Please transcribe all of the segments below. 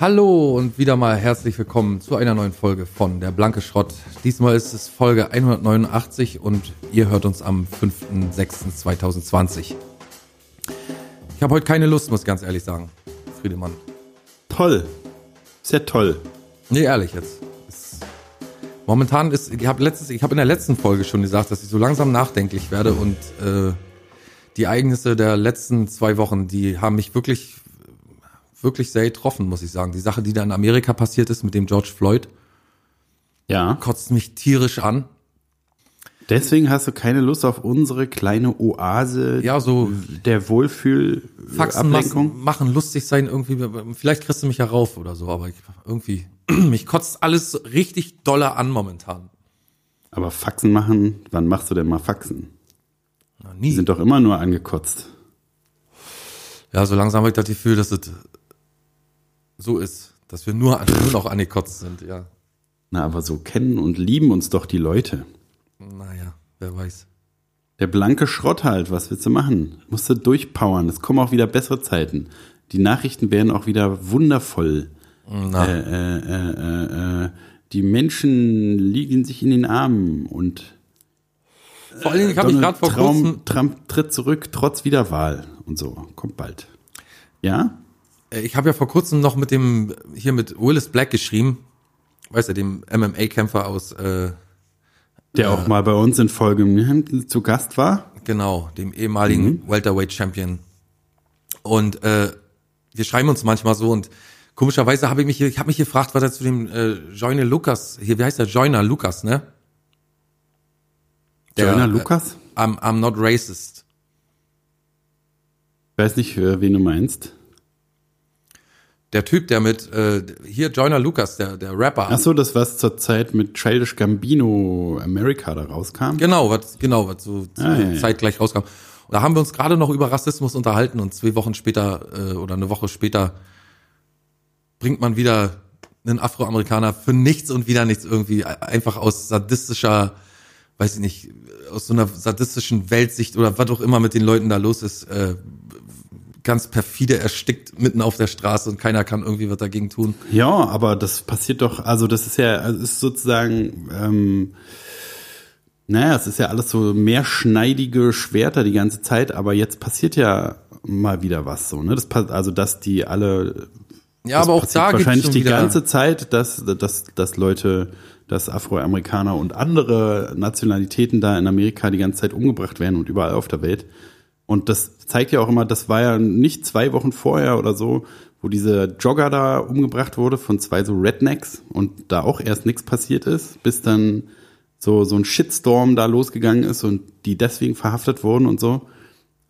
Hallo und wieder mal herzlich willkommen zu einer neuen Folge von Der Blanke Schrott. Diesmal ist es Folge 189 und ihr hört uns am 5.6.2020. Ich habe heute keine Lust, muss ich ganz ehrlich sagen, Friedemann. Toll. Sehr toll. Nee, ehrlich jetzt. Es, momentan ist, ich habe letztes, ich habe in der letzten Folge schon gesagt, dass ich so langsam nachdenklich werde und äh, die Ereignisse der letzten zwei Wochen, die haben mich wirklich, wirklich sehr getroffen, muss ich sagen. Die Sache, die da in Amerika passiert ist mit dem George Floyd, Ja. kotzt mich tierisch an. Deswegen hast du keine Lust auf unsere kleine Oase Ja, so der Wohlfühl Faxen Ablenkung. machen, lustig sein, irgendwie, vielleicht kriegst du mich ja rauf oder so, aber ich, irgendwie, mich kotzt alles richtig doller an momentan. Aber Faxen machen, wann machst du denn mal Faxen? Na, Die nie. sind doch immer nur angekotzt. Ja, so langsam habe ich das Gefühl, dass es so ist, dass wir nur, nur noch angekotzt sind, ja. Na, aber so kennen und lieben uns doch die Leute. Naja, wer weiß. Der blanke Schrott halt, was willst du machen? Musst du durchpowern, es kommen auch wieder bessere Zeiten. Die Nachrichten werden auch wieder wundervoll. Na, Äh, äh, äh, äh, äh, die Menschen liegen sich in den Armen und vor allen Dingen, ich habe mich gerade vor Traum, kurzem, Trump tritt zurück, trotz Wiederwahl und so. Kommt bald. Ja? Äh, ich habe ja vor kurzem noch mit dem, hier mit Willis Black geschrieben, weißt du, dem MMA-Kämpfer aus, äh, Der auch mal bei uns in Folge zu Gast war. Genau, dem ehemaligen Welterweight Champion. Und äh, wir schreiben uns manchmal so und komischerweise habe ich mich, ich habe mich gefragt, was er zu dem äh, Joyner Lukas, hier, wie heißt der Joyner Lukas, ne? Joyner Lukas? Äh, I'm, I'm not racist. Ich weiß nicht, äh, wen du meinst. Der Typ, der mit äh, hier Joyner Lucas, der der Rapper. Ach so, das was zur Zeit mit Childish Gambino America da rauskam. Genau, was genau, was so Ah, ja, ja. zeitgleich rauskam. Und da haben wir uns gerade noch über Rassismus unterhalten und zwei Wochen später äh, oder eine Woche später bringt man wieder einen Afroamerikaner für nichts und wieder nichts irgendwie einfach aus sadistischer, weiß ich nicht, aus so einer sadistischen Weltsicht oder was auch immer mit den Leuten da los ist, äh, ganz perfide erstickt mitten auf der Straße und keiner kann irgendwie was dagegen tun. Ja, aber das passiert doch, also das ist ja, also ist sozusagen, ähm, naja, es ist ja alles so mehrschneidige Schwerter die ganze Zeit, aber jetzt passiert ja mal wieder was so, ne? Das passt, also dass die alle Ja, aber auch da wahrscheinlich schon die ganze Zeit, dass, dass, dass Leute, dass Afroamerikaner und andere Nationalitäten da in Amerika die ganze Zeit umgebracht werden und überall auf der Welt. Und das zeigt ja auch immer, das war ja nicht zwei Wochen vorher oder so, wo dieser Jogger da umgebracht wurde von zwei so Rednecks und da auch erst nichts passiert ist, bis dann so, so ein Shitstorm da losgegangen ist und die deswegen verhaftet wurden und so.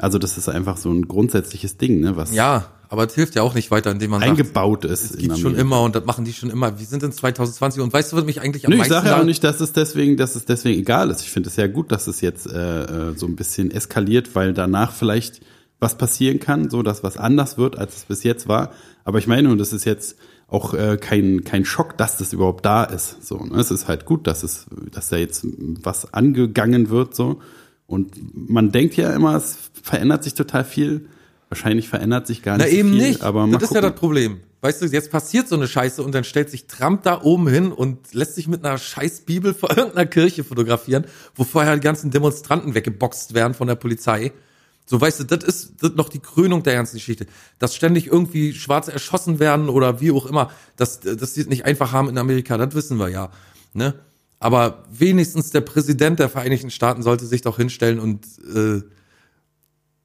Also das ist einfach so ein grundsätzliches Ding, ne, was ja, aber es hilft ja auch nicht weiter, indem man sagt, eingebaut ist. Es gibt schon immer und das machen die schon immer. Wir sind in 2020 und weißt du, was mich eigentlich am Nö, ich meisten sage ja auch nicht, dass es deswegen, dass es deswegen egal ist. Ich finde es ja gut, dass es jetzt äh, äh, so ein bisschen eskaliert, weil danach vielleicht was passieren kann, so dass was anders wird, als es bis jetzt war. Aber ich meine, und das ist jetzt auch äh, kein kein Schock, dass das überhaupt da ist. So, ne? es ist halt gut, dass es, dass da jetzt was angegangen wird, so. Und man denkt ja immer, es verändert sich total viel. Wahrscheinlich verändert sich gar nicht Na so eben viel, nicht. Aber das ist ja gucken. das Problem. Weißt du, jetzt passiert so eine Scheiße und dann stellt sich Trump da oben hin und lässt sich mit einer scheiß Bibel vor irgendeiner Kirche fotografieren, wo vorher die ganzen Demonstranten weggeboxt werden von der Polizei. So, weißt du, das ist, das noch die Krönung der ganzen Geschichte. Dass ständig irgendwie Schwarze erschossen werden oder wie auch immer, dass, dass die es nicht einfach haben in Amerika, das wissen wir ja. Ne? Aber wenigstens der Präsident der Vereinigten Staaten sollte sich doch hinstellen und äh,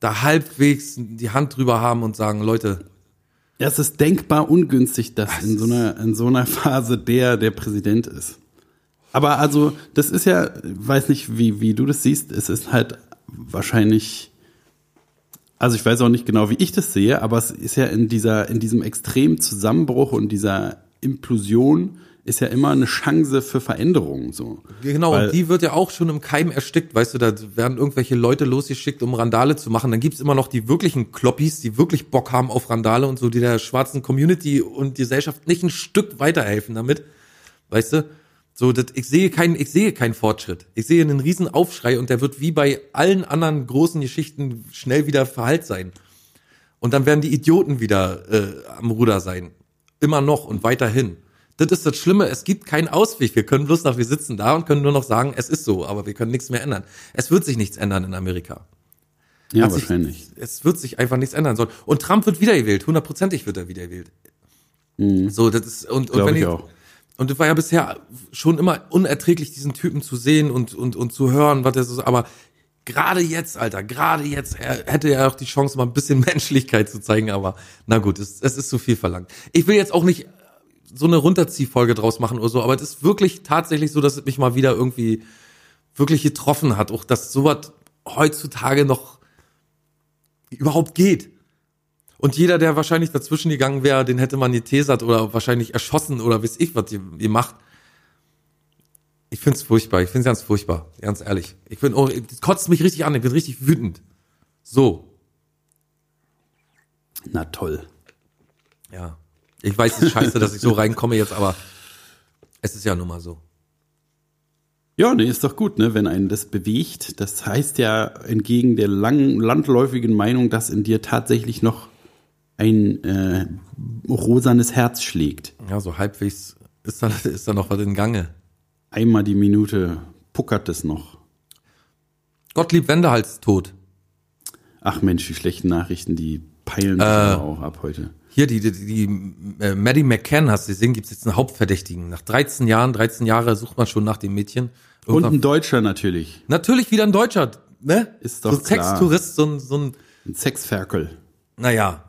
da halbwegs die Hand drüber haben und sagen, Leute, Ja, es ist denkbar ungünstig, dass in so einer, in so einer Phase der der Präsident ist. Aber also, das ist ja, weiß nicht, wie, wie du das siehst, es ist halt wahrscheinlich, also ich weiß auch nicht genau, wie ich das sehe, aber es ist ja in dieser, in diesem extremen Zusammenbruch und dieser Implosion ist ja immer eine Chance für Veränderungen, so. Genau, Weil- und die wird ja auch schon im Keim erstickt, weißt du, da werden irgendwelche Leute losgeschickt, um Randale zu machen. Dann gibt's immer noch die wirklichen Kloppis, die wirklich Bock haben auf Randale und so, die der schwarzen Community und Gesellschaft nicht ein Stück weiterhelfen damit. Weißt du? So, das, ich sehe keinen, ich sehe keinen Fortschritt. Ich sehe einen riesen Aufschrei und der wird wie bei allen anderen großen Geschichten schnell wieder verhallt sein. Und dann werden die Idioten wieder äh, am Ruder sein. Immer noch und weiterhin. Das ist das Schlimme, es gibt keinen Ausweg. Wir können bloß noch, wir sitzen da und können nur noch sagen, es ist so, aber wir können nichts mehr ändern. Es wird sich nichts ändern in Amerika. Ja, Hat sich- wahrscheinlich. es wird sich einfach nichts ändern sollen. Und Trump wird wiedergewählt, hundertprozentig wird er wiedergewählt. So, das ist, und, und wenn ich ich, auch. und es war ja bisher schon immer unerträglich, diesen Typen zu sehen und, und, und zu hören, was er so, aber gerade jetzt, Alter, gerade jetzt, er hätte ja auch die Chance, mal ein bisschen Menschlichkeit zu zeigen, aber na gut, es, es ist zu viel verlangt. Ich will jetzt auch nicht so eine Runterziehfolge draus machen oder so, aber es ist wirklich tatsächlich so, dass es mich mal wieder irgendwie wirklich getroffen hat, auch dass sowas heutzutage noch überhaupt geht. Und jeder, der wahrscheinlich dazwischen gegangen wäre, den hätte man getesert oder wahrscheinlich erschossen oder weiß ich, was ihr, macht. Ich find's furchtbar. Ich find's ganz furchtbar. Ganz ehrlich. Ich bin, oh, das kotzt mich richtig an. Ich bin richtig wütend. So. Na toll. Ja. Ich weiß, es ist scheiße, dass ich so reinkomme jetzt, aber es ist ja nun mal so. Ja, nee, ist doch gut, ne, wenn einen das bewegt. Das heißt ja entgegen der lang, landläufigen Meinung, dass in dir tatsächlich noch ein äh, rosanes Herz schlägt. Ja, so halbwegs ist da, ist da noch was in Gange. Einmal die Minute puckert es noch. Gottlieb Wendehals tot. Ach Mensch, die schlechten Nachrichten, die peilen Äh. auch ab heute. Hier, die, die, die äh, Maddie McCann, hast du gesehen, gibt's jetzt einen Hauptverdächtigen. Nach 13 Jahren, 13 Jahre sucht man schon nach dem Mädchen. Und Irgendwann- ein Deutscher natürlich. Natürlich wieder ein Deutscher, ne? Ist doch so ein klar. Sextourist, so ein, so ein, Ein Sexferkel. naja.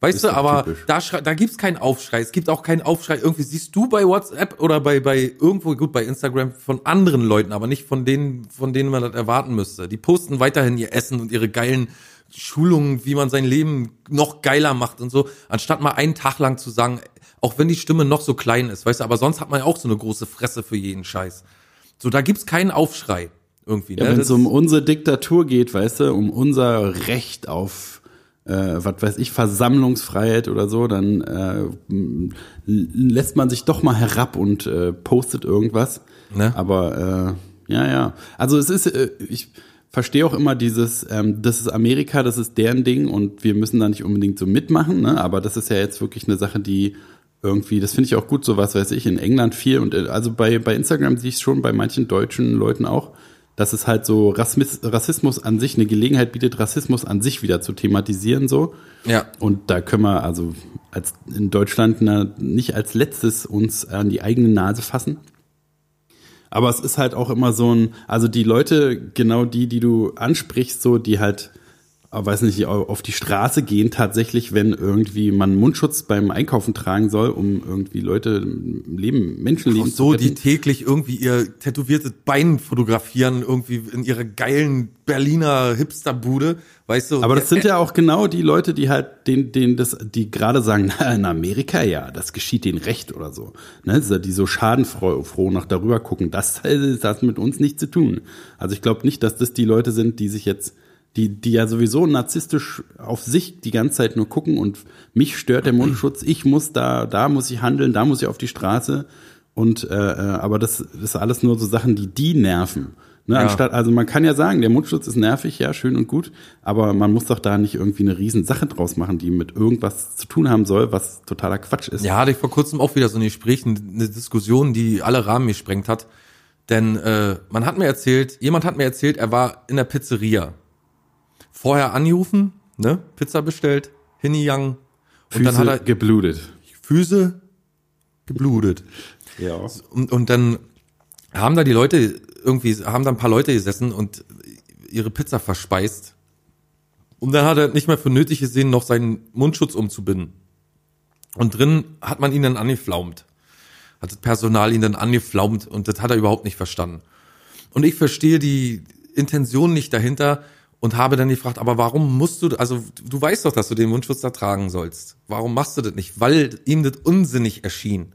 Weißt du, aber typisch. da, da gibt's keinen Aufschrei. Es gibt auch keinen Aufschrei. Irgendwie siehst du bei WhatsApp oder bei, bei irgendwo, gut, bei Instagram von anderen Leuten, aber nicht von denen, von denen man das erwarten müsste. Die posten weiterhin ihr Essen und ihre geilen Schulungen, wie man sein Leben noch geiler macht und so, anstatt mal einen Tag lang zu sagen, auch wenn die Stimme noch so klein ist, weißt du, aber sonst hat man ja auch so eine große Fresse für jeden Scheiß. So, da gibt's keinen Aufschrei. Irgendwie, Ja, ne? wenn es um unsere Diktatur geht, weißt du, um unser Recht auf, äh, was weiß ich, Versammlungsfreiheit oder so, dann äh, lässt man sich doch mal herab und äh, postet irgendwas. Ne? Aber äh, ja, ja. Also es ist, äh, ich verstehe auch immer dieses, ähm, das ist Amerika, das ist deren Ding und wir müssen da nicht unbedingt so mitmachen, ne? Aber das ist ja jetzt wirklich eine Sache, die irgendwie, das finde ich auch gut, so was weiß ich, in England viel und äh, also bei, bei Instagram sehe ich es schon bei manchen deutschen Leuten auch, dass es halt so Rassismus, Rassismus an sich eine Gelegenheit bietet, Rassismus an sich wieder zu thematisieren so. Ja. Und da können wir also als in Deutschland na, nicht als letztes uns an die eigene Nase fassen. Aber es ist halt auch immer so ein, also die Leute, genau die, die du ansprichst, so, die halt, weiß nicht, auf die Straße gehen tatsächlich, wenn irgendwie man Mundschutz beim Einkaufen tragen soll, um irgendwie Leute Leben, Menschenleben Auch so, zu die retten. täglich irgendwie ihr tätowiertes Bein fotografieren, irgendwie in ihrer geilen Berliner Hipsterbude, weißt du? Aber das sind ja auch genau die Leute, die halt den, den das, die gerade sagen, na, in Amerika ja, das geschieht denen recht oder so. Ne, die so schadenfroh froh noch darüber gucken, das, das hat mit uns nichts zu tun. Also ich glaube nicht, dass das die Leute sind, die sich jetzt, die, die ja sowieso narzisstisch auf sich die ganze Zeit nur gucken und mich stört der Mundschutz, ich muss da, da muss ich handeln, da muss ich auf die Straße. Und äh, äh, aber das, das ist alles nur so Sachen, die die nerven. Ne, Ja. anstatt, also man kann ja sagen, der Mundschutz ist nervig, ja, schön und gut, aber man muss doch da nicht irgendwie eine riesen Sache draus machen, die mit irgendwas zu tun haben soll, was totaler Quatsch ist. Ja, hatte ich vor kurzem auch wieder so ein Gespräch, eine Diskussion, die alle Rahmen gesprengt hat. Denn äh, man hat mir erzählt, jemand hat mir erzählt, er war in der Pizzeria. Vorher angerufen, ne, Pizza bestellt, hingegangen und Füße dann hat er geblutet. Füße geblutet. Ja. Und, und dann haben da die Leute irgendwie, haben da ein paar Leute gesessen und ihre Pizza verspeist. Und dann hat er nicht mehr für nötig gesehen, noch seinen Mundschutz umzubinden. Und drin hat man ihn dann angeflaumt. Hat das Personal ihn dann angeflaumt und das hat er überhaupt nicht verstanden. Und ich verstehe die Intention nicht dahinter und habe dann gefragt, aber warum musst du, also du weißt doch, dass du den Mundschutz da tragen sollst. Warum machst du das nicht? Weil ihm das unsinnig erschien.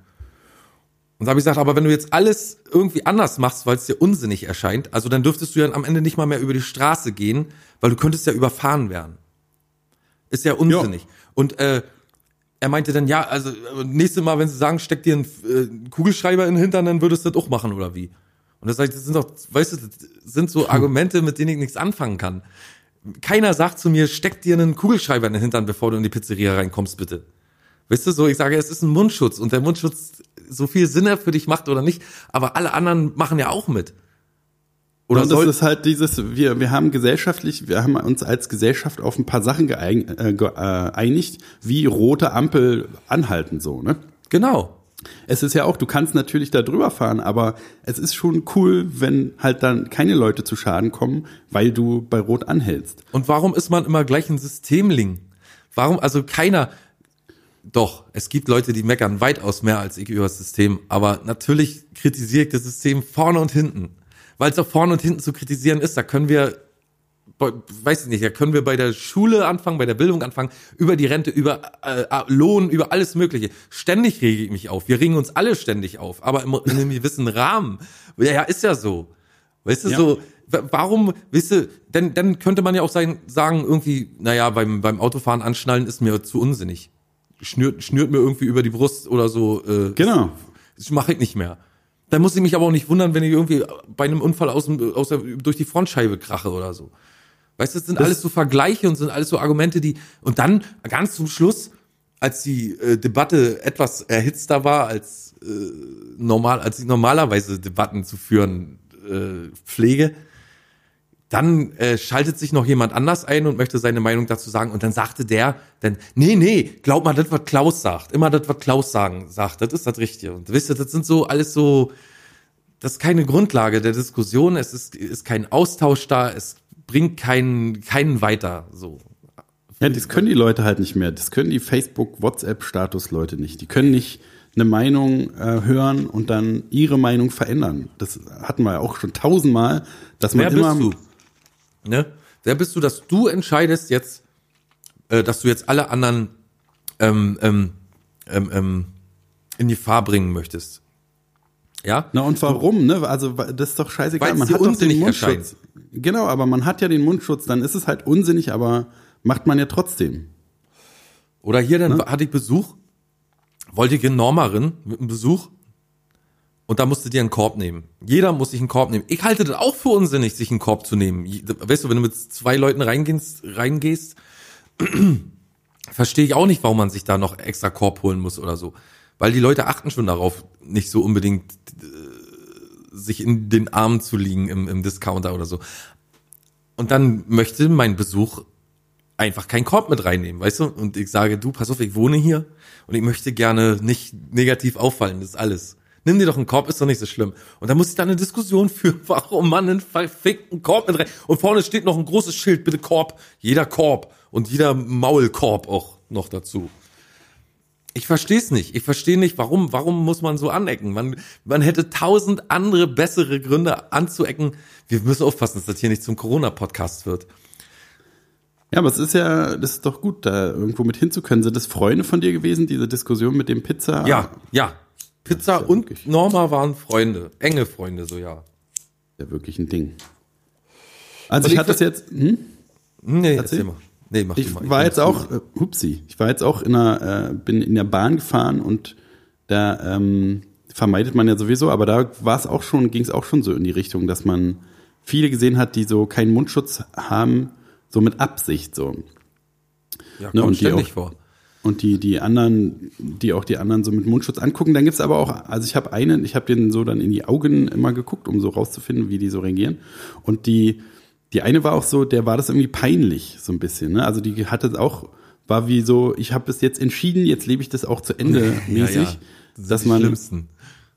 Und da habe ich gesagt, aber wenn du jetzt alles irgendwie anders machst, weil es dir unsinnig erscheint, also dann dürftest du ja am Ende nicht mal mehr über die Straße gehen, weil du könntest ja überfahren werden. Ist ja unsinnig. Und äh, er meinte dann, ja, also äh, nächste Mal, wenn sie sagen, steck dir einen äh, Kugelschreiber in den Hintern, dann würdest du das auch machen, oder wie? Und das, das sind doch, weißt du, das sind so Argumente, mit denen ich nichts anfangen kann. Keiner sagt zu mir, steck dir einen Kugelschreiber in den Hintern, bevor du in die Pizzeria reinkommst, bitte. Weißt du, so, ich sage, es ist ein Mundschutz und der Mundschutz so viel Sinn er für dich macht oder nicht, aber alle anderen machen ja auch mit. Oder und das ist halt dieses, wir, wir haben gesellschaftlich, wir haben uns als Gesellschaft auf ein paar Sachen geeinigt, äh, geeinigt wie rote Ampel anhalten, so, ne? Genau. Es ist ja auch, du kannst natürlich da drüber fahren, aber es ist schon cool, wenn halt dann keine Leute zu Schaden kommen, weil du bei Rot anhältst. Und warum ist man immer gleich ein Systemling? Warum, also keiner, doch, es gibt Leute, die meckern weitaus mehr als ich über das System, aber natürlich kritisiere ich das System vorne und hinten. Weil es auch vorne und hinten zu kritisieren ist, da können wir, weiß ich nicht, da können wir bei der Schule anfangen, bei der Bildung anfangen, über die Rente, über äh, äh Lohn, über alles Mögliche. Ständig rege ich mich auf. Wir regen uns alle ständig auf, aber in einem gewissen Rahmen. Ja, ist ja so. Weißt du, ja. so, warum, weißt du, denn, dann könnte man ja auch sein, sagen, irgendwie, naja, beim, beim Autofahren anschnallen ist mir zu unsinnig schnürt, schnürt mir irgendwie über die Brust oder so. Äh, genau. Das mache ich nicht mehr. Da muss ich mich aber auch nicht wundern, wenn ich irgendwie bei einem Unfall aus, aus der, durch die Frontscheibe krache oder so. Weißt du, das sind das alles so Vergleiche und sind alles so Argumente, die und dann ganz zum Schluss, als die äh, Debatte etwas erhitzter war als äh, normal, als ich normalerweise Debatten zu führen äh, pflege, dann äh, schaltet sich noch jemand anders ein und möchte seine Meinung dazu sagen. Und dann sagte der, dann, nee, nee, glaub mal, das, was Klaus sagt. Immer das, was Klaus sagen, sagt, das ist das Richtige. Und wisst ihr, das sind so alles so, das ist keine Grundlage der Diskussion, es ist, ist kein Austausch da, es bringt keinen, keinen weiter, so. Ja, das können die Leute halt nicht mehr. Das können die Facebook, WhatsApp-Status-Leute nicht. Die können nicht eine Meinung äh, hören und dann ihre Meinung verändern. Das hatten wir ja auch schon tausendmal, dass man Wer immer. Bist du? Ne? Wer bist du, dass du entscheidest jetzt, äh, dass du jetzt alle anderen ähm, ähm, ähm, ähm, in die Fahr bringen möchtest? Ja? Na und warum, ne? Also das ist doch scheißegal. Weil's man hat doch den Mundschutz. Erscheint. Genau, aber man hat ja den Mundschutz, dann ist es halt unsinnig, aber macht man ja trotzdem. Oder hier, dann ne? hatte ich Besuch, wollte ich in Normarin mit einem Besuch und da musst du dir einen Korb nehmen. Jeder muss sich einen Korb nehmen. Ich halte das auch für unsinnig, sich einen Korb zu nehmen. Weißt du, wenn du mit zwei Leuten reingehst, reingehst verstehe ich auch nicht, warum man sich da noch extra Korb holen muss oder so. Weil die Leute achten schon darauf, nicht so unbedingt äh, sich in den Armen zu liegen im, im Discounter oder so. Und dann möchte mein Besuch einfach keinen Korb mit reinnehmen, weißt du? Und ich sage, du, pass auf, ich wohne hier und ich möchte gerne nicht negativ auffallen, das ist alles. Nimm dir doch einen Korb, ist doch nicht so schlimm. Und dann muss ich da eine Diskussion führen, warum man einen verfickten Korb mit rein. Und vorne steht noch ein großes Schild, bitte Korb. Jeder Korb und jeder Maulkorb auch noch dazu. Ich verstehe es nicht. Ich verstehe nicht, warum, warum muss man so anecken? Man, man hätte tausend andere bessere Gründe anzuecken. Wir müssen aufpassen, dass das hier nicht zum Corona-Podcast wird. Ja, aber es ist ja, das ist doch gut, da irgendwo mit hinzukönnen. Sind das Freunde von dir gewesen, diese Diskussion mit dem Pizza? Ja, ja, Pizza ja und wirklich. Norma waren Freunde, enge Freunde, so ja. Ja, wirklich ein Ding. Also ich, ich hatte das jetzt. Hm? Nee, erzähl, erzähl mal. Nee, mach ich mal. war ich jetzt auch, äh, hupsi, ich war jetzt auch in einer, äh, bin in der Bahn gefahren und da ähm, vermeidet man ja sowieso, aber da war es auch schon, ging es auch schon so in die Richtung, dass man viele gesehen hat, die so keinen Mundschutz haben, so mit Absicht so. Ja, ne, kommt ne, und ständig auch, vor und die die anderen, die auch die anderen so mit Mundschutz angucken. Dann gibt's aber auch, also ich habe einen, ich habe denen so dann in die Augen immer geguckt, um so rauszufinden, wie die so reagieren. Und die die eine war auch so, der war das irgendwie peinlich so ein bisschen. Ne? Also die hatte auch war wie so, ich habe es jetzt entschieden, jetzt lebe ich das auch zu Ende mäßig, ja, ja. Das dass man schlimmsten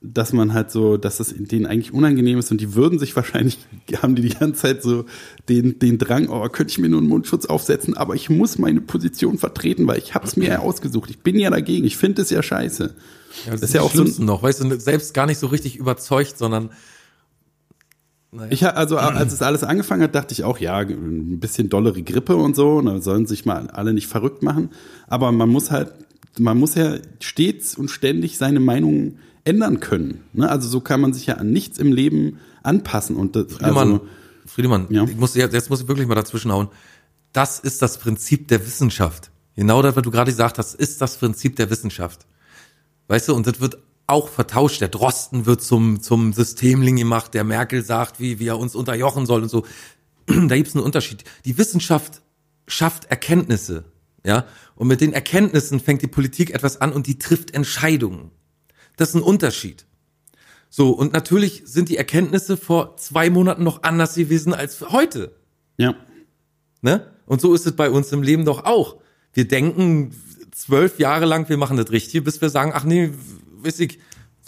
dass man halt so, dass das denen eigentlich unangenehm ist und die würden sich wahrscheinlich, haben die die ganze Zeit so den, den Drang, oh, könnte ich mir nur einen Mundschutz aufsetzen, aber ich muss meine Position vertreten, weil ich habe es mir ja ausgesucht. Ich bin ja dagegen, ich finde es ja scheiße. Ja, das, das ist ja auch so noch, weißt du, selbst gar nicht so richtig überzeugt, sondern naja. Ich also als es alles angefangen hat, dachte ich auch, ja, ein bisschen dollere Grippe und so, da sollen sich mal alle nicht verrückt machen, aber man muss halt man muss ja stets und ständig seine Meinung ändern können. Ne? Also so kann man sich ja an nichts im Leben anpassen. Und das, Friedemann, also, Friedemann ja. ich muss, jetzt, muss ich wirklich mal dazwischen hauen. Das ist das Prinzip der Wissenschaft. Genau das, was du gerade gesagt hast, ist das Prinzip der Wissenschaft. Weißt du, und das wird auch vertauscht. Der Drosten wird zum, zum Systemling gemacht, der Merkel sagt, wie, wie er uns unterjochen soll und so. Da gibt's einen Unterschied. Die Wissenschaft schafft Erkenntnisse. Ja, und mit den Erkenntnissen fängt die Politik etwas an und die trifft Entscheidungen. Das ist ein Unterschied. So, und natürlich sind die Erkenntnisse vor zwei Monaten noch anders gewesen als heute. Ja. Ne? Und so ist es bei uns im Leben doch auch. Wir denken zwölf Jahre lang, wir machen das richtig, bis wir sagen, ach nee, weiß ich,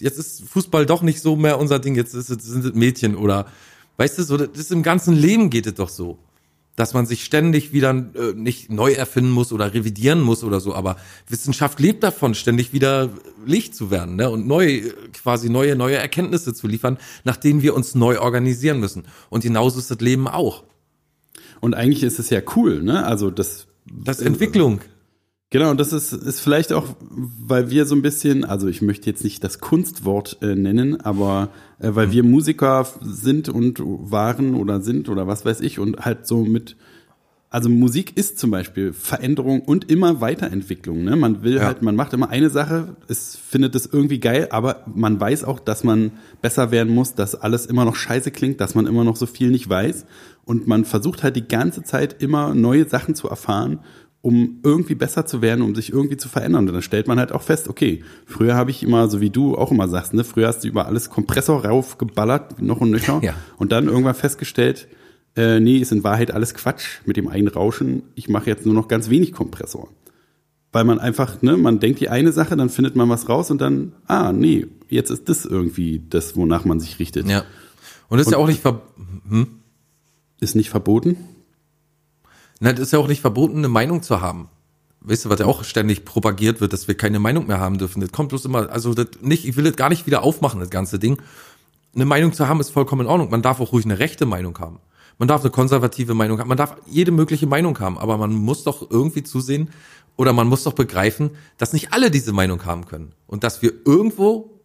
jetzt ist Fußball doch nicht so mehr unser Ding, jetzt ist sind es Mädchen oder, weißt du, so, das ist im ganzen Leben geht es doch so dass man sich ständig wieder äh, nicht neu erfinden muss oder revidieren muss oder so, aber Wissenschaft lebt davon, ständig wieder Licht zu werden ne? und neu, quasi neue, neue Erkenntnisse zu liefern, nach denen wir uns neu organisieren müssen. Und genauso ist das Leben auch. Und eigentlich ist es ja cool, ne? Also das. Das ist Entwicklung. Genau, und das ist, ist vielleicht auch, weil wir so ein bisschen, also ich möchte jetzt nicht das Kunstwort äh, nennen, aber äh, weil wir Musiker sind und waren oder sind oder was weiß ich und halt so mit, also Musik ist zum Beispiel Veränderung und immer Weiterentwicklung. Ne? Man will ja. halt, man macht immer eine Sache, es findet es irgendwie geil, aber man weiß auch, dass man besser werden muss, dass alles immer noch scheiße klingt, dass man immer noch so viel nicht weiß. Und man versucht halt die ganze Zeit immer neue Sachen zu erfahren um irgendwie besser zu werden, um sich irgendwie zu verändern. Und dann stellt man halt auch fest, okay, früher habe ich immer, so wie du auch immer sagst, ne, früher hast du über alles Kompressor raufgeballert, noch und nöcher. Ja. Und dann irgendwann festgestellt, äh, nee, ist in Wahrheit alles Quatsch mit dem einen Rauschen. Ich mache jetzt nur noch ganz wenig Kompressor. Weil man einfach, ne, man denkt die eine Sache, dann findet man was raus und dann, ah, nee, jetzt ist das irgendwie das, wonach man sich richtet. Ja. Und ist und ja auch nicht ver hm? Ist nicht verboten? Na, das ist ja auch nicht verboten, eine Meinung zu haben. Weißt du, was ja auch ständig propagiert wird, dass wir keine Meinung mehr haben dürfen. Das kommt bloß immer, also das nicht, ich will das gar nicht wieder aufmachen, das ganze Ding. Eine Meinung zu haben ist vollkommen in Ordnung. Man darf auch ruhig eine rechte Meinung haben. Man darf eine konservative Meinung haben. Man darf jede mögliche Meinung haben. Aber man muss doch irgendwie zusehen oder man muss doch begreifen, dass nicht alle diese Meinung haben können. Und dass wir irgendwo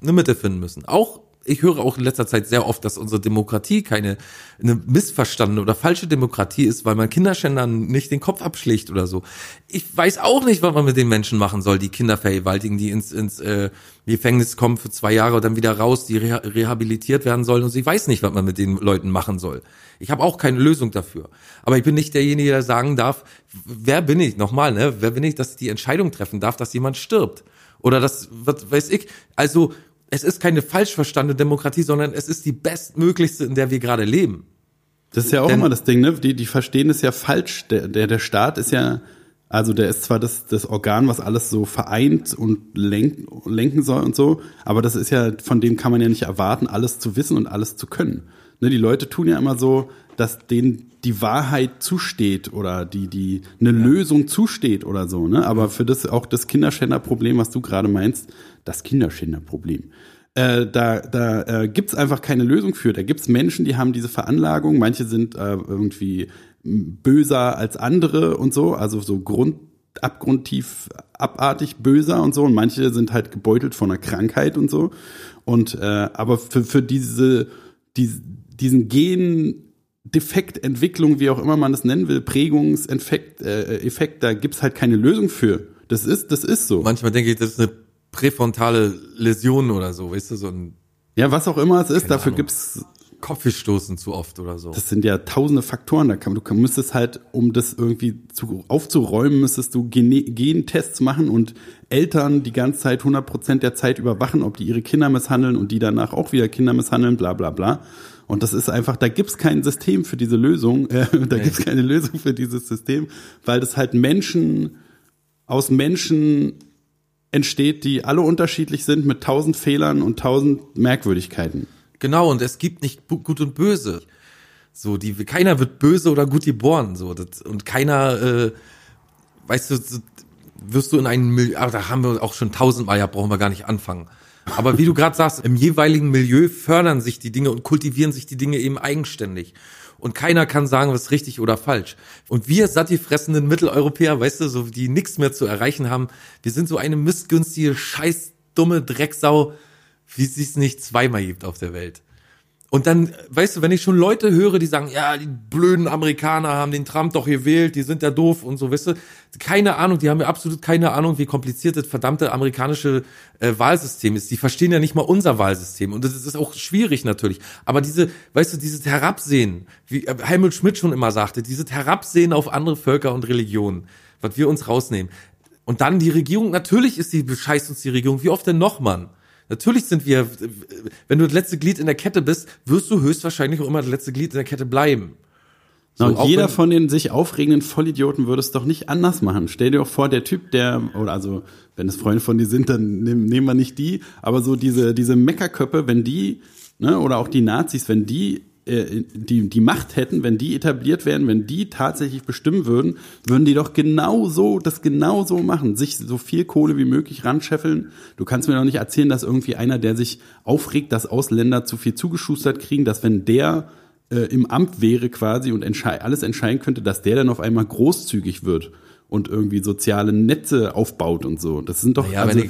eine Mitte finden müssen. Auch ich höre auch in letzter Zeit sehr oft, dass unsere Demokratie keine eine missverstandene oder falsche Demokratie ist, weil man Kinderschändern nicht den Kopf abschlägt oder so. Ich weiß auch nicht, was man mit den Menschen machen soll, die Kinder vergewaltigen, die ins, ins äh, Gefängnis kommen für zwei Jahre und dann wieder raus, die reha rehabilitiert werden sollen. Und ich weiß nicht, was man mit den Leuten machen soll. Ich habe auch keine Lösung dafür. Aber ich bin nicht derjenige, der sagen darf, wer bin ich, nochmal, ne? Wer bin ich, dass ich die Entscheidung treffen darf, dass jemand stirbt? Oder das, was weiß ich. Also es ist keine falsch verstandene Demokratie, sondern es ist die bestmöglichste, in der wir gerade leben. Das ist ja auch Denn, immer das Ding, ne? Die, die verstehen es ja falsch. Der, der, der Staat ist ja, also der ist zwar das, das Organ, was alles so vereint und lenk, lenken soll und so, aber das ist ja, von dem kann man ja nicht erwarten, alles zu wissen und alles zu können. Ne, die Leute tun ja immer so, dass denen die Wahrheit zusteht oder die, die eine ja. Lösung zusteht oder so, ne? Aber für das auch das Kinderschänderproblem, was du gerade meinst, das Kinderschänderproblem. Äh, da da äh, gibt einfach keine Lösung für. Da gibt's Menschen, die haben diese Veranlagung. Manche sind äh, irgendwie böser als andere und so, also so Grund, abgrundtief abartig böser und so. Und manche sind halt gebeutelt von einer Krankheit und so. Und äh, aber für, für diese, die, diesen Gen Defektentwicklung, wie auch immer man das nennen will, Prägungseffekt, äh, Effekt, da gibt's halt keine Lösung für. Das ist, das ist so. Manchmal denke ich, das ist eine präfrontale Läsion oder so, weißt du, so ein. Ja, was auch immer es ist, dafür Ahnung. gibt's Kopfstoßen zu oft oder so. Das sind ja tausende Faktoren. Da kann, du müsstest halt, um das irgendwie zu, aufzuräumen, müsstest du Gentests machen und Eltern die ganze Zeit 100 Prozent der Zeit überwachen, ob die ihre Kinder misshandeln und die danach auch wieder Kinder misshandeln, bla bla bla. Und das ist einfach, da gibt's kein System für diese Lösung, äh, da nee. gibt's keine Lösung für dieses System, weil das halt Menschen aus Menschen entsteht, die alle unterschiedlich sind mit tausend Fehlern und tausend Merkwürdigkeiten. Genau, und es gibt nicht gut und böse. So, die, keiner wird böse oder gut geboren, so, das, und keiner, äh, weißt du, wirst du in einen Milieu, aber da haben wir auch schon tausendmal, ja, brauchen wir gar nicht anfangen. Aber wie du gerade sagst, im jeweiligen Milieu fördern sich die Dinge und kultivieren sich die Dinge eben eigenständig. Und keiner kann sagen, was richtig oder falsch. Und wir sattifressenden Mitteleuropäer, weißt du, so die nichts mehr zu erreichen haben, wir sind so eine missgünstige, scheiß dumme Drecksau, wie es sich nicht zweimal gibt auf der Welt. Und dann, weißt du, wenn ich schon Leute höre, die sagen, ja, die blöden Amerikaner haben den Trump doch gewählt, die sind ja doof und so, weißt du, keine Ahnung, die haben ja absolut keine Ahnung, wie kompliziert das verdammte amerikanische äh, Wahlsystem ist. Die verstehen ja nicht mal unser Wahlsystem und das ist auch schwierig natürlich. Aber diese, weißt du, dieses Herabsehen, wie äh, Helmut Schmidt schon immer sagte, dieses Herabsehen auf andere Völker und Religionen, was wir uns rausnehmen. Und dann die Regierung, natürlich ist die, bescheißt uns die Regierung, wie oft denn noch, Mann? Natürlich sind wir, wenn du das letzte Glied in der Kette bist, wirst du höchstwahrscheinlich auch immer das letzte Glied in der Kette bleiben. So, und auch jeder von den sich aufregenden Vollidioten würde es doch nicht anders machen. Stell dir doch vor, der Typ, der, oder also, wenn es Freunde von dir sind, dann nehmen, nehmen wir nicht die, aber so diese, diese Meckerköppe, wenn die, ne, oder auch die Nazis, wenn die, die, die Macht hätten, wenn die etabliert werden, wenn die tatsächlich bestimmen würden, würden die doch genau so, das genau so machen, sich so viel Kohle wie möglich ranscheffeln. Du kannst mir doch nicht erzählen, dass irgendwie einer, der sich aufregt, dass Ausländer zu viel zugeschustert kriegen, dass wenn der äh, im Amt wäre quasi und entschei alles entscheiden könnte, dass der dann auf einmal großzügig wird und irgendwie soziale Netze aufbaut und so. Das sind doch, Naja, also,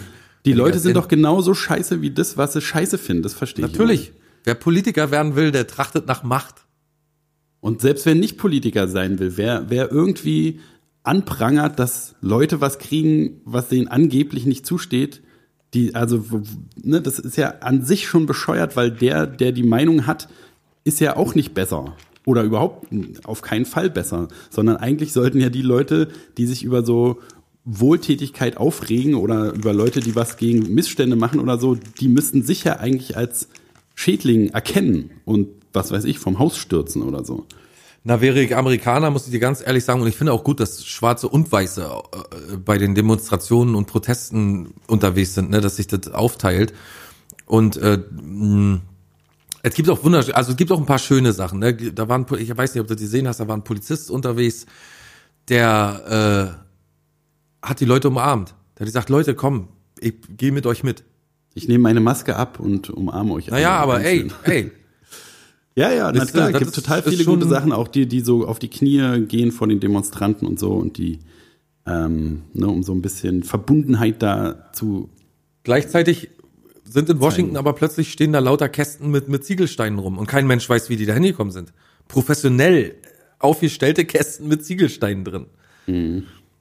die ich Leute sind in- doch genauso scheiße wie das, was sie scheiße finden. Das verstehe ich. Natürlich. Wer Politiker werden will, der trachtet nach Macht. Und selbst wer nicht Politiker sein will, wer, wer irgendwie anprangert, dass Leute was kriegen, was denen angeblich nicht zusteht, die, also, ne, das ist ja an sich schon bescheuert, weil der, der die Meinung hat, ist ja auch nicht besser. Oder überhaupt auf keinen Fall besser. Sondern eigentlich sollten ja die Leute, die sich über so Wohltätigkeit aufregen oder über Leute, die was gegen Missstände machen oder so, die müssten sich ja eigentlich als Schädling erkennen und was weiß ich, vom Haus stürzen oder so. Na, wäre ich Amerikaner, muss ich dir ganz ehrlich sagen, und ich finde auch gut, dass Schwarze und Weiße äh, bei den Demonstrationen und Protesten unterwegs sind, ne, dass sich das aufteilt. Und äh, es gibt auch wunderschön, also es gibt auch ein paar schöne Sachen. Ne? Da waren, ich weiß nicht, ob du die gesehen hast, da war ein Polizist unterwegs, der äh, hat die Leute umarmt. Der hat gesagt, Leute, komm, ich gehe mit euch mit. Ich nehme meine Maske ab und umarme euch. Naja, aber ey, einzeln. ey, Ja, ja, na Wisst klar, es das gibt total viele gute Sachen, auch die, die so auf die Knie gehen von den Demonstranten und so und die, ähm, ne, um so ein bisschen Verbundenheit da zu. Gleichzeitig sind in Washington aber plötzlich stehen da lauter Kästen mit, mit Ziegelsteinen rum und kein Mensch weiß, wie die da hingekommen sind. Professionell aufgestellte Kästen mit Ziegelsteinen drin.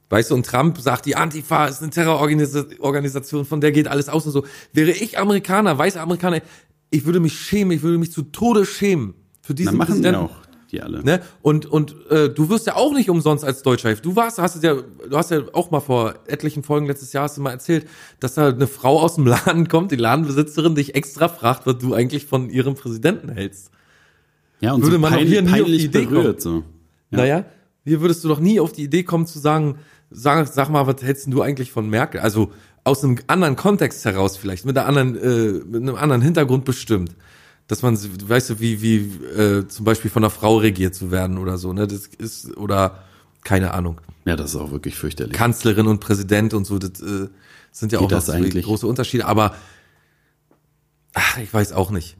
Weißt du, und Trump sagt, die Antifa ist eine Terrororganisation, von der geht alles aus und so. Wäre ich Amerikaner, weißer Amerikaner, ich würde mich schämen, ich würde mich zu Tode schämen für diesen Na, machen die Präsidenten. auch, die alle. Ne? Und und äh, du wirst ja auch nicht umsonst als Deutscher. Du warst, hast es ja, du hast ja auch mal vor etlichen Folgen letztes Jahr hast du mal erzählt, dass da eine Frau aus dem Laden kommt, die Ladenbesitzerin dich extra fragt, was du eigentlich von ihrem Präsidenten hältst. Ja, und Würde so man peinlich, hier nie auf die Idee berührt, so. Ja. Naja, hier würdest du doch nie auf die Idee kommen zu sagen, sag, sag mal, was hältst du eigentlich von Merkel? Also aus einem anderen Kontext heraus vielleicht, mit einer anderen, äh, mit einem anderen Hintergrund bestimmt. Dass man, weißt du, wie, wie äh, zum Beispiel von einer Frau regiert zu werden oder so, ne? Das ist, oder keine Ahnung. ja, das ist auch wirklich fürchterlich. Kanzlerin und Präsident und so, das äh, sind ja Geht auch das eigentlich? große Unterschiede, aber ach, ich weiß auch nicht.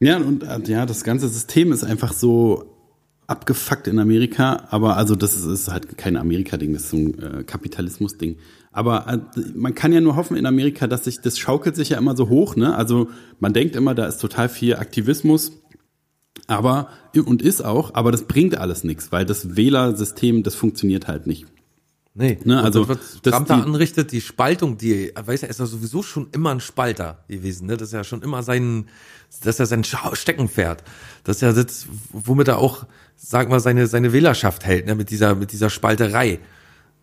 Ja, und äh, ja, das ganze System ist einfach so abgefuckt in Amerika, aber also das ist, ist halt kein Amerika-Ding, das ist so ein äh, Kapitalismus-Ding. Aber äh, man kann ja nur hoffen in Amerika, dass sich, das schaukelt sich ja immer so hoch, ne? Also man denkt immer, da ist total viel Aktivismus, aber und ist auch, aber das bringt alles nichts, weil das Wählersystem, das funktioniert halt nicht. Nee, Ne, also, das, was das Trump da anrichtet, die Spaltung, die, weiß er, ist ja sowieso schon immer ein Spalter gewesen, ne? Das ist ja schon immer sein, das ist ja sein Schau- Steckenpferd. Das ist ja das, womit er auch, sag mal, seine, seine Wählerschaft hält, ne? Mit dieser, mit dieser Spalterei.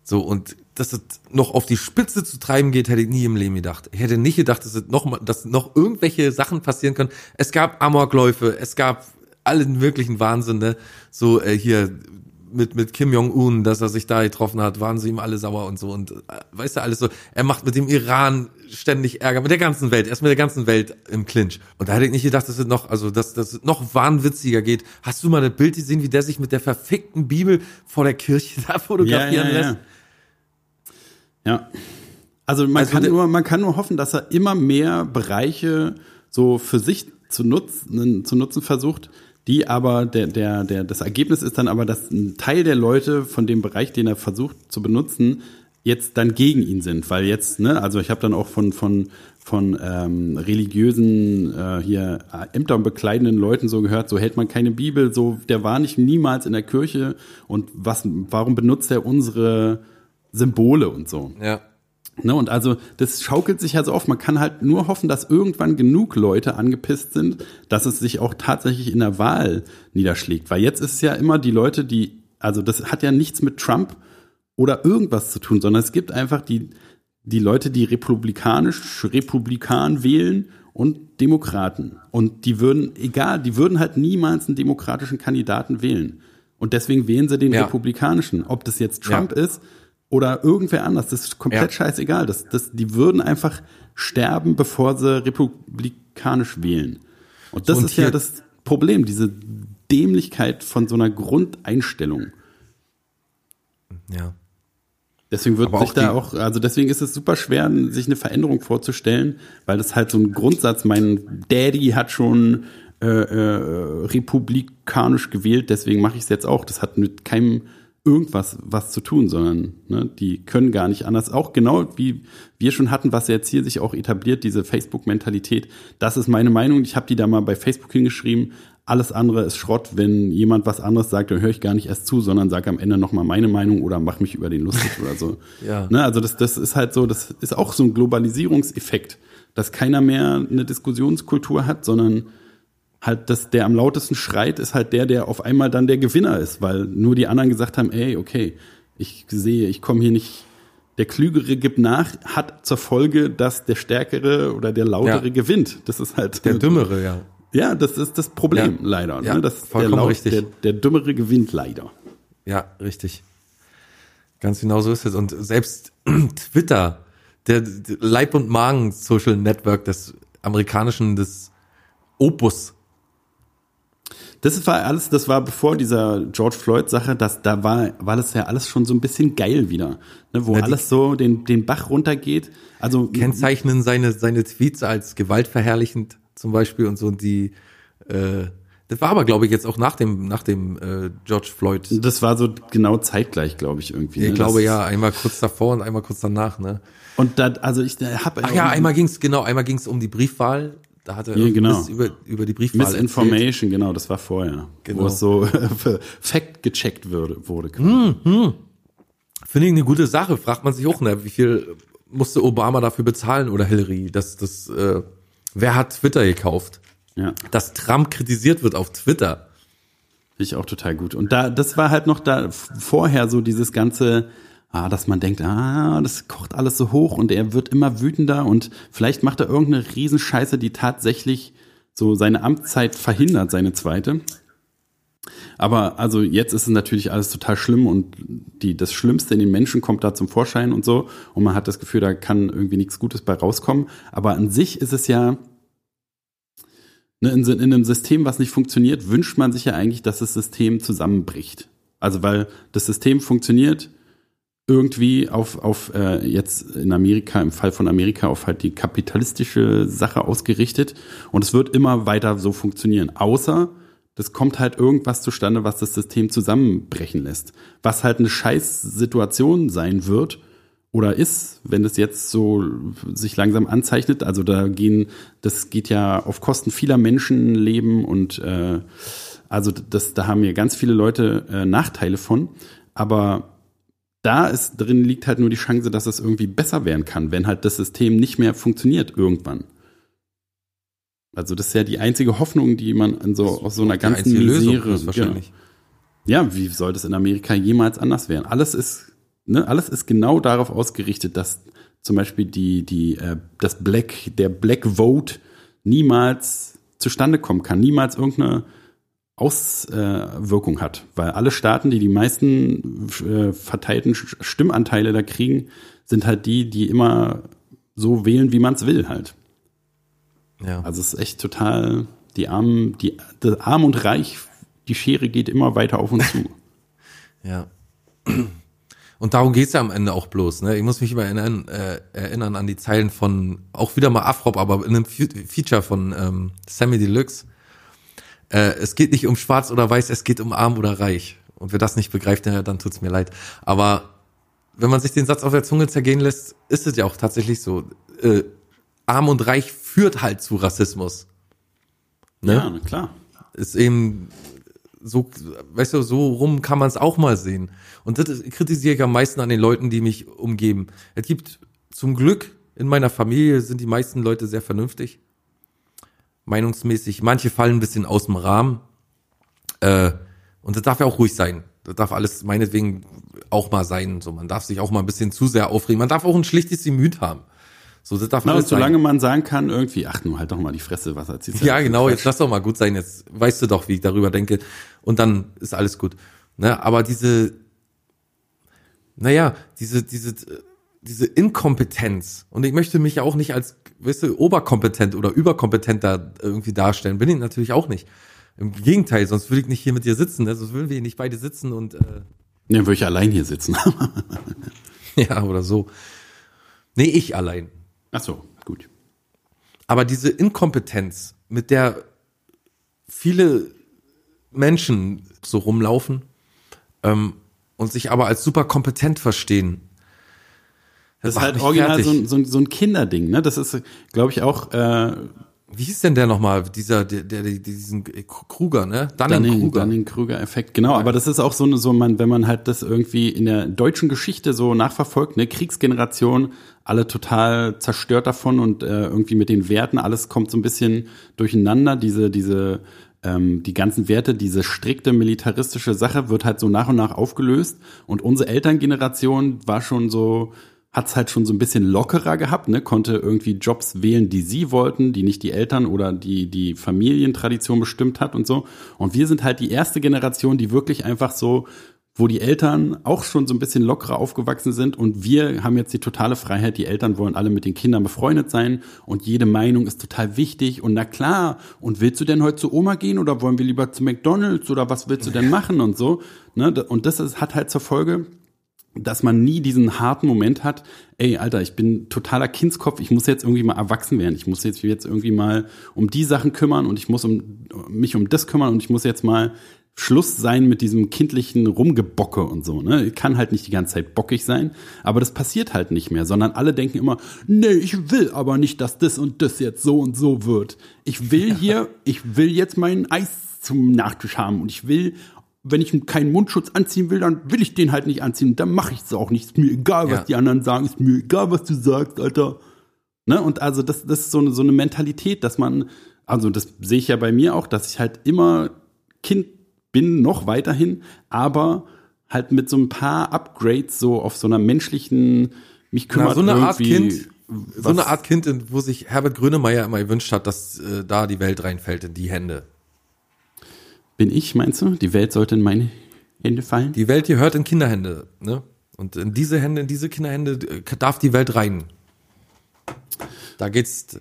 So, und dass es noch auf die Spitze zu treiben geht, hätte ich nie im Leben gedacht. Ich hätte nicht gedacht, dass es noch dass noch irgendwelche Sachen passieren können. Es gab Amokläufe, es gab allen wirklichen Wahnsinn, ne? So, äh, hier, mit, mit Kim Jong-un, dass er sich da getroffen hat, waren sie ihm alle sauer und so. Und äh, weißt du, alles so, er macht mit dem Iran ständig Ärger, mit der ganzen Welt, er ist mit der ganzen Welt im Clinch. Und da hätte ich nicht gedacht, dass es noch, also dass es noch wahnwitziger geht. Hast du mal das Bild gesehen, wie der sich mit der verfickten Bibel vor der Kirche da fotografieren lässt? Ja. Also man Also kann nur, man kann nur hoffen, dass er immer mehr Bereiche so für sich zu nutzen, zu nutzen versucht, die aber der, der, der, das Ergebnis ist dann aber, dass ein Teil der Leute von dem Bereich, den er versucht zu benutzen, jetzt dann gegen ihn sind, weil jetzt, ne, also ich habe dann auch von von von ähm, religiösen äh, hier Ämtern bekleidenden Leuten so gehört, so hält man keine Bibel, so der war nicht niemals in der Kirche und was, warum benutzt er unsere Symbole und so. Ja. Ne, und also das schaukelt sich ja so oft. Man kann halt nur hoffen, dass irgendwann genug Leute angepisst sind, dass es sich auch tatsächlich in der Wahl niederschlägt. Weil jetzt ist es ja immer die Leute, die, also das hat ja nichts mit Trump oder irgendwas zu tun, sondern es gibt einfach die, die Leute, die republikanisch, Republikan wählen und Demokraten. Und die würden, egal, die würden halt niemals einen demokratischen Kandidaten wählen. Und deswegen wählen sie den Ja. republikanischen. Ob das jetzt Trump Ja. ist oder irgendwer anders, das ist komplett Ja. scheißegal. Das, das, die würden einfach sterben, bevor sie republikanisch wählen. Und das Und ist ja das Problem, diese Dämlichkeit von so einer Grundeinstellung. Ja. Deswegen wird Aber sich da auch, also deswegen ist es super schwer, sich eine Veränderung vorzustellen, weil das halt so ein Grundsatz, mein Daddy hat schon äh, äh, republikanisch gewählt, deswegen mache ich es jetzt auch. Das hat mit keinem irgendwas was zu tun, sondern ne, die können gar nicht anders. Auch genau wie wir schon hatten, was jetzt hier sich auch etabliert, diese Facebook-Mentalität. Das ist meine Meinung. Ich habe die da mal bei Facebook hingeschrieben. Alles andere ist Schrott. Wenn jemand was anderes sagt, dann höre ich gar nicht erst zu, sondern sage am Ende nochmal meine Meinung oder mach mich über den lustig oder so. Ja. Ne, also das, das ist halt so, das ist auch so ein Globalisierungseffekt, dass keiner mehr eine Diskussionskultur hat, sondern halt, dass der am lautesten schreit, ist halt der, der auf einmal dann der Gewinner ist, weil nur die anderen gesagt haben, ey, okay, ich sehe, ich komme hier nicht, der Klügere gibt nach, hat zur Folge, dass der Stärkere oder der Lautere Ja. gewinnt. Das ist halt Der Dümmere, ja. Ja, das ist das Problem Ja. leider. Ja, ne? der, vollkommen Laut, richtig. der, der Dümmere gewinnt leider. Ja, richtig. Ganz genau so ist es. Und selbst Twitter, der, der Leib- und Magen-Social Network des amerikanischen, des Opus. Das war alles, das war bevor dieser George Floyd-Sache, das, da war, war das ja alles schon so ein bisschen geil wieder. Ne, wo die- alles so den, den Bach runtergeht. Also, Kennzeichnen seine, seine Tweets als gewaltverherrlichend zum Beispiel und so. Und die, äh, das war aber, glaube ich, jetzt auch nach dem, nach dem äh, George Floyd. das war so genau zeitgleich, glaube ich, irgendwie. Ich ne? glaube das, ja, einmal kurz davor und einmal kurz danach, ne? Und da, also ich habe Ach ja, einmal ging's genau, einmal ging's um die Briefwahl. Da hat er Ja, genau. Über, über die Briefwahl erzählt. Misinformation, genau, das war vorher. Genau. Wo es so fact gecheckt würde, wurde. Hm. Finde ich eine gute Sache. Fragt man sich auch, ne, wie viel musste Obama dafür bezahlen oder Hillary? Das, das, äh, wer hat Twitter gekauft? Ja. Dass Trump kritisiert wird auf Twitter. Finde ich auch total gut. Und da, das war halt noch da vorher so dieses ganze, ah, dass man denkt, ah, das kocht alles so hoch und er wird immer wütender und vielleicht macht er irgendeine Riesenscheiße, die tatsächlich so seine Amtszeit verhindert, seine zweite. Aber also jetzt ist es natürlich alles total schlimm und die, das Schlimmste in den Menschen kommt da zum Vorschein und so. Und man hat das Gefühl, da kann irgendwie nichts Gutes bei rauskommen. Aber an sich ist es ja, ne, in, in einem System, was nicht funktioniert, wünscht man sich ja eigentlich, dass das System zusammenbricht. Also weil das System funktioniert irgendwie auf, auf äh, jetzt in Amerika, im Fall von Amerika, auf halt die kapitalistische Sache ausgerichtet. Und es wird immer weiter so funktionieren. Außer das kommt halt irgendwas zustande, was das System zusammenbrechen lässt. Was halt eine Scheißsituation sein wird oder ist, wenn es jetzt so sich langsam anzeichnet. Also da gehen, das geht ja auf Kosten vieler Menschenleben und äh, also das, da haben ja ganz viele Leute äh, Nachteile von. Aber da ist drin liegt halt nur die Chance, dass es irgendwie besser werden kann, wenn halt das System nicht mehr funktioniert irgendwann. Also das ist ja die einzige Hoffnung, die man an so aus so einer ganzen Lösung Misere ist wahrscheinlich. ja, wie soll das in Amerika jemals anders werden? Alles ist, ne, alles ist genau darauf ausgerichtet, dass zum Beispiel die, die, äh, das Black, der Black Vote niemals zustande kommen kann, niemals irgendeine Auswirkung hat, weil alle Staaten, die die meisten äh, verteilten Stimmanteile da kriegen, sind halt die, die immer so wählen, wie man es will halt. Ja. Also es ist echt total, die Armen, die, die Arm und Reich, die Schere geht immer weiter auf uns zu. Ja. Und darum geht's ja am Ende auch bloß. Ne? Ich muss mich immer erinnern, äh, erinnern an die Zeilen von, auch wieder mal Afrop, aber in einem Fe- Feature von ähm, Sammy Deluxe. Äh, es geht nicht um schwarz oder weiß, es geht um arm oder reich. Und wer das nicht begreift, dann tut's mir leid. Aber wenn man sich den Satz auf der Zunge zergehen lässt, ist es ja auch tatsächlich so. Äh, arm und reich führt halt zu Rassismus. Ne? Ja, na klar. ist eben so, weißt du, so rum kann man es auch mal sehen. Und das kritisiere ich am meisten an den Leuten, die mich umgeben. Es gibt zum Glück in meiner Familie sind die meisten Leute sehr vernünftig, meinungsmäßig. Manche fallen ein bisschen aus dem Rahmen. Äh, Und das darf ja auch ruhig sein. Das darf alles meinetwegen auch mal sein. So, man darf sich auch mal ein bisschen zu sehr aufregen. Man darf auch ein schlichtes Gemüt haben. So, das darf Na, alles solange sein. man sagen kann, irgendwie, ach nun, halt doch mal die Fresse, was erzählst du? Ja, genau, jetzt lass doch mal gut sein. Jetzt weißt du doch, wie ich darüber denke. Und dann ist alles gut. Ne? Aber diese, naja, diese, diese, diese Inkompetenz. Und ich möchte mich ja auch nicht als, weißt du, oberkompetent oder überkompetent da irgendwie darstellen. Bin ich natürlich auch nicht. Im Gegenteil, sonst würde ich nicht hier mit dir sitzen. Ne? Sonst würden wir hier nicht beide sitzen und äh, Ja, würde ich allein hier sitzen. ja, oder so. Nee, ich allein. ach so, gut. Aber diese Inkompetenz, mit der viele Menschen so rumlaufen ähm, und sich aber als super kompetent verstehen. Das ist halt original so, ein- so, ein- so ein Kinderding, ne? Das ist, glaube ich, auch äh, Wie hieß denn der nochmal? Dieser, der, der, diesen Kruger, ne? Dunning, Dunning, Kruger. Dunning-Kruger-Effekt, genau. Aber das ist auch so, eine- so man, wenn man halt das irgendwie in der deutschen Geschichte so nachverfolgt, ne, Kriegsgeneration, alle total zerstört davon und äh, irgendwie mit den Werten, alles kommt so ein bisschen durcheinander. Diese, diese, ähm, die ganzen Werte, diese strikte militaristische Sache wird halt so nach und nach aufgelöst. Und unsere Elterngeneration war schon so, hat's halt schon so ein bisschen lockerer gehabt, ne, konnte irgendwie Jobs wählen, die sie wollten, die nicht die Eltern oder die die Familientradition bestimmt hat und so. Und wir sind halt die erste Generation, die wirklich einfach so, wo die Eltern auch schon so ein bisschen lockerer aufgewachsen sind und wir haben jetzt die totale Freiheit. Die Eltern wollen alle mit den Kindern befreundet sein und jede Meinung ist total wichtig. Und na klar, und willst du denn heute zu Oma gehen oder wollen wir lieber zu McDonalds oder was willst du denn machen und so? Ne? Und das ist, hat halt zur Folge, dass man nie diesen harten Moment hat, ey, Alter, ich bin totaler Kindskopf, ich muss jetzt irgendwie mal erwachsen werden, ich muss jetzt, jetzt irgendwie mal um die Sachen kümmern und ich muss um, mich um das kümmern und ich muss jetzt mal Schluss sein mit diesem kindlichen Rumgebocke und so, ne? Ich kann halt nicht die ganze Zeit bockig sein, aber das passiert halt nicht mehr, sondern alle denken immer, nee, ich will aber nicht, dass das und das jetzt so und so wird. Ich will hier, ich will jetzt mein Eis zum Nachtisch haben und ich will wenn ich keinen Mundschutz anziehen will, dann will ich den halt nicht anziehen. Dann mache ich es auch nicht. Ist mir egal, was Ja. die anderen sagen. Ist mir egal, was du sagst, Alter. Ne? Und also das, das ist so eine, so eine Mentalität, dass man, also das sehe ich ja bei mir auch, dass ich halt immer Kind bin, noch weiterhin, aber halt mit so ein paar Upgrades so auf so einer menschlichen, mich kümmert Na, so eine Art Kind, so was- eine Art Kind, in- wo sich Herbert Grönemeyer immer gewünscht hat, dass äh, da die Welt reinfällt in die Hände. Bin ich, meinst du? Die Welt sollte in meine Hände fallen? Die Welt gehört in Kinderhände, ne? Und in diese Hände, in diese Kinderhände äh, darf die Welt rein. Da geht's,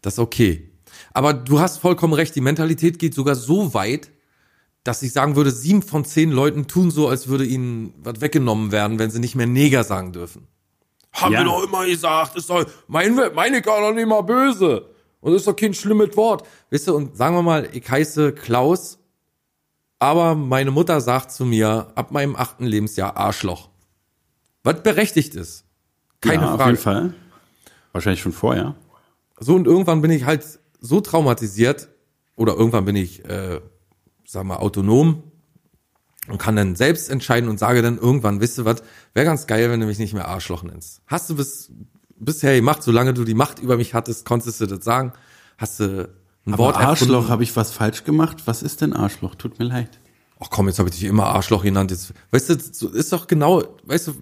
das ist okay. Aber du hast vollkommen recht, die Mentalität geht sogar so weit, dass ich sagen würde, sieben von zehn Leuten tun so, als würde ihnen was weggenommen werden, wenn sie nicht mehr Neger sagen dürfen. Haben Ja. wir doch immer gesagt, ist doch, mein, meine kann doch nicht mal böse. Und das ist doch kein schlimmes Wort. Weißt du, und sagen wir mal, ich heiße Klaus, aber meine Mutter sagt zu mir, ab meinem achten Lebensjahr Arschloch. Was berechtigt ist. Keine ja, Frage. Auf jeden Fall. Wahrscheinlich schon vorher. So, und irgendwann bin ich halt so traumatisiert, oder irgendwann bin ich, äh, sag mal, autonom und kann dann selbst entscheiden und sage dann irgendwann, wisst ihr was, wäre ganz geil, wenn du mich nicht mehr Arschloch nennst. Hast du bis, bisher gemacht, solange du die Macht über mich hattest, konntest du das sagen? Hast du ein Aber Wort Arschloch, habe ich was falsch gemacht? Was ist denn Arschloch? Tut mir leid. Ach komm, jetzt habe ich dich immer Arschloch genannt. Jetzt, weißt du, ist doch genau, weißt du,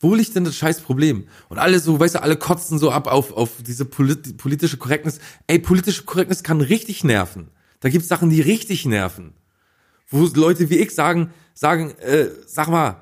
wo liegt denn das scheiß Problem? Und alle so, weißt du, alle kotzen so ab auf, auf diese polit politische Korrektness. Ey, politische Korrektness kann richtig nerven. Da gibt's Sachen, die richtig nerven. Wo Leute wie ich sagen, sagen, äh, sag mal,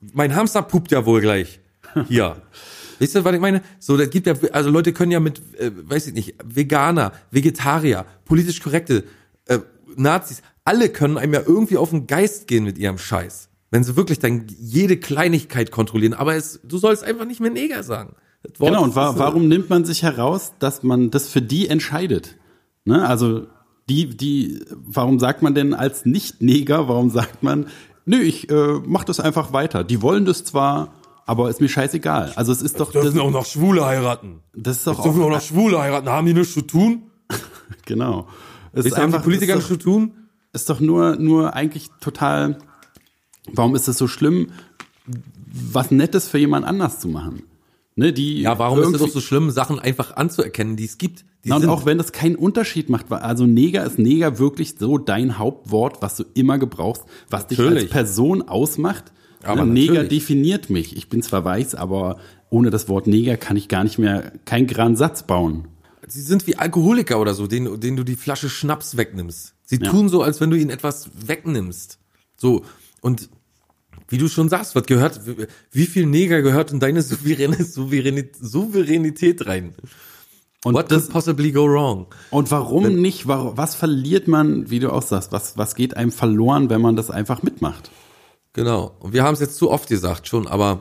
mein Hamster pupt ja wohl gleich. Hier. Weißt du, was ich meine? So, das gibt ja, also Leute können ja mit, äh, weiß ich nicht, Veganer, Vegetarier, politisch korrekte, äh, Nazis, alle können einem ja irgendwie auf den Geist gehen mit ihrem Scheiß. Wenn sie wirklich dann jede Kleinigkeit kontrollieren. Aber es, du sollst einfach nicht mehr Neger sagen. Genau, und wa warum nimmt man sich heraus, dass man das für die entscheidet? Ne? Also die, die, warum sagt man denn als Nicht-Neger, warum sagt man, nö, ich äh, mach das einfach weiter. Die wollen das zwar, aber ist mir scheißegal. Also es ist doch, das, Dürfen auch noch Schwule heiraten. das ist doch Dürfen auch auch, noch Schwule heiraten. Haben die nichts zu tun? genau. Es Ist haben die Politiker nichts zu tun? ist doch nur, nur eigentlich total, warum ist es so schlimm, was Nettes für jemand anders zu machen? Ne, die Ja, warum ist es doch so schlimm, Sachen einfach anzuerkennen, die es gibt? Die Na, und sind- auch wenn das keinen Unterschied macht, weil- also Neger ist Neger wirklich so dein Hauptwort, was du immer gebrauchst, was dich als Natürlich. Person ausmacht. Aber Ne, Neger natürlich. definiert mich. Ich bin zwar weiß, aber ohne das Wort Neger kann ich gar nicht mehr keinen geraden Satz bauen. Sie sind wie Alkoholiker oder so, denen, denen du die Flasche Schnaps wegnimmst. Sie Ja. tun so, als wenn du ihnen etwas wegnimmst. So. Und wie du schon sagst, was gehört, wie viel Neger gehört in deine souveräne Souveränität, Souveränität rein? Und What das, could possibly go wrong? Und warum nicht? Warum, was verliert man, wie du auch sagst? Was, was geht einem verloren, wenn man das einfach mitmacht? Genau. Und wir haben es jetzt zu oft gesagt schon, aber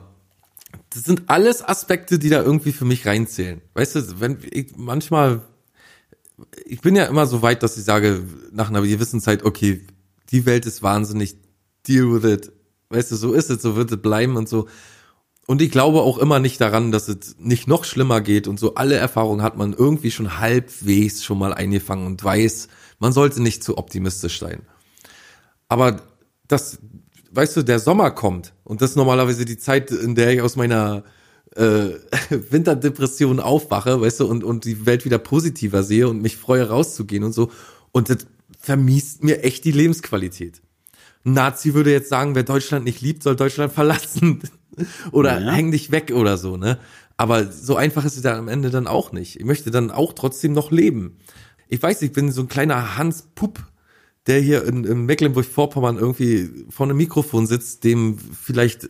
das sind alles Aspekte, die da irgendwie für mich reinzählen. Weißt du, wenn ich manchmal, ich bin ja immer so weit, dass ich sage, nach einer gewissen Zeit, okay, die Welt ist wahnsinnig, deal with it. Weißt du, so ist es, so wird es bleiben und so. Und ich glaube auch immer nicht daran, dass es nicht noch schlimmer geht und so. Alle Erfahrungen hat man irgendwie schon halbwegs schon mal eingefangen und weiß, man sollte nicht zu optimistisch sein. Aber das, weißt du, der Sommer kommt und das ist normalerweise die Zeit, in der ich aus meiner äh, Winterdepression aufwache, weißt du, und, und die Welt wieder positiver sehe und mich freue, rauszugehen und so. Und das vermiest mir echt die Lebensqualität. Ein Nazi würde jetzt sagen, wer Deutschland nicht liebt, soll Deutschland verlassen. oder Ja. häng dich weg oder so, ne? Aber so einfach ist es dann am Ende dann auch nicht. Ich möchte dann auch trotzdem noch leben. Ich weiß, ich bin so ein kleiner Hans Pupp, der hier in, in Mecklenburg-Vorpommern irgendwie vor einem Mikrofon sitzt, dem vielleicht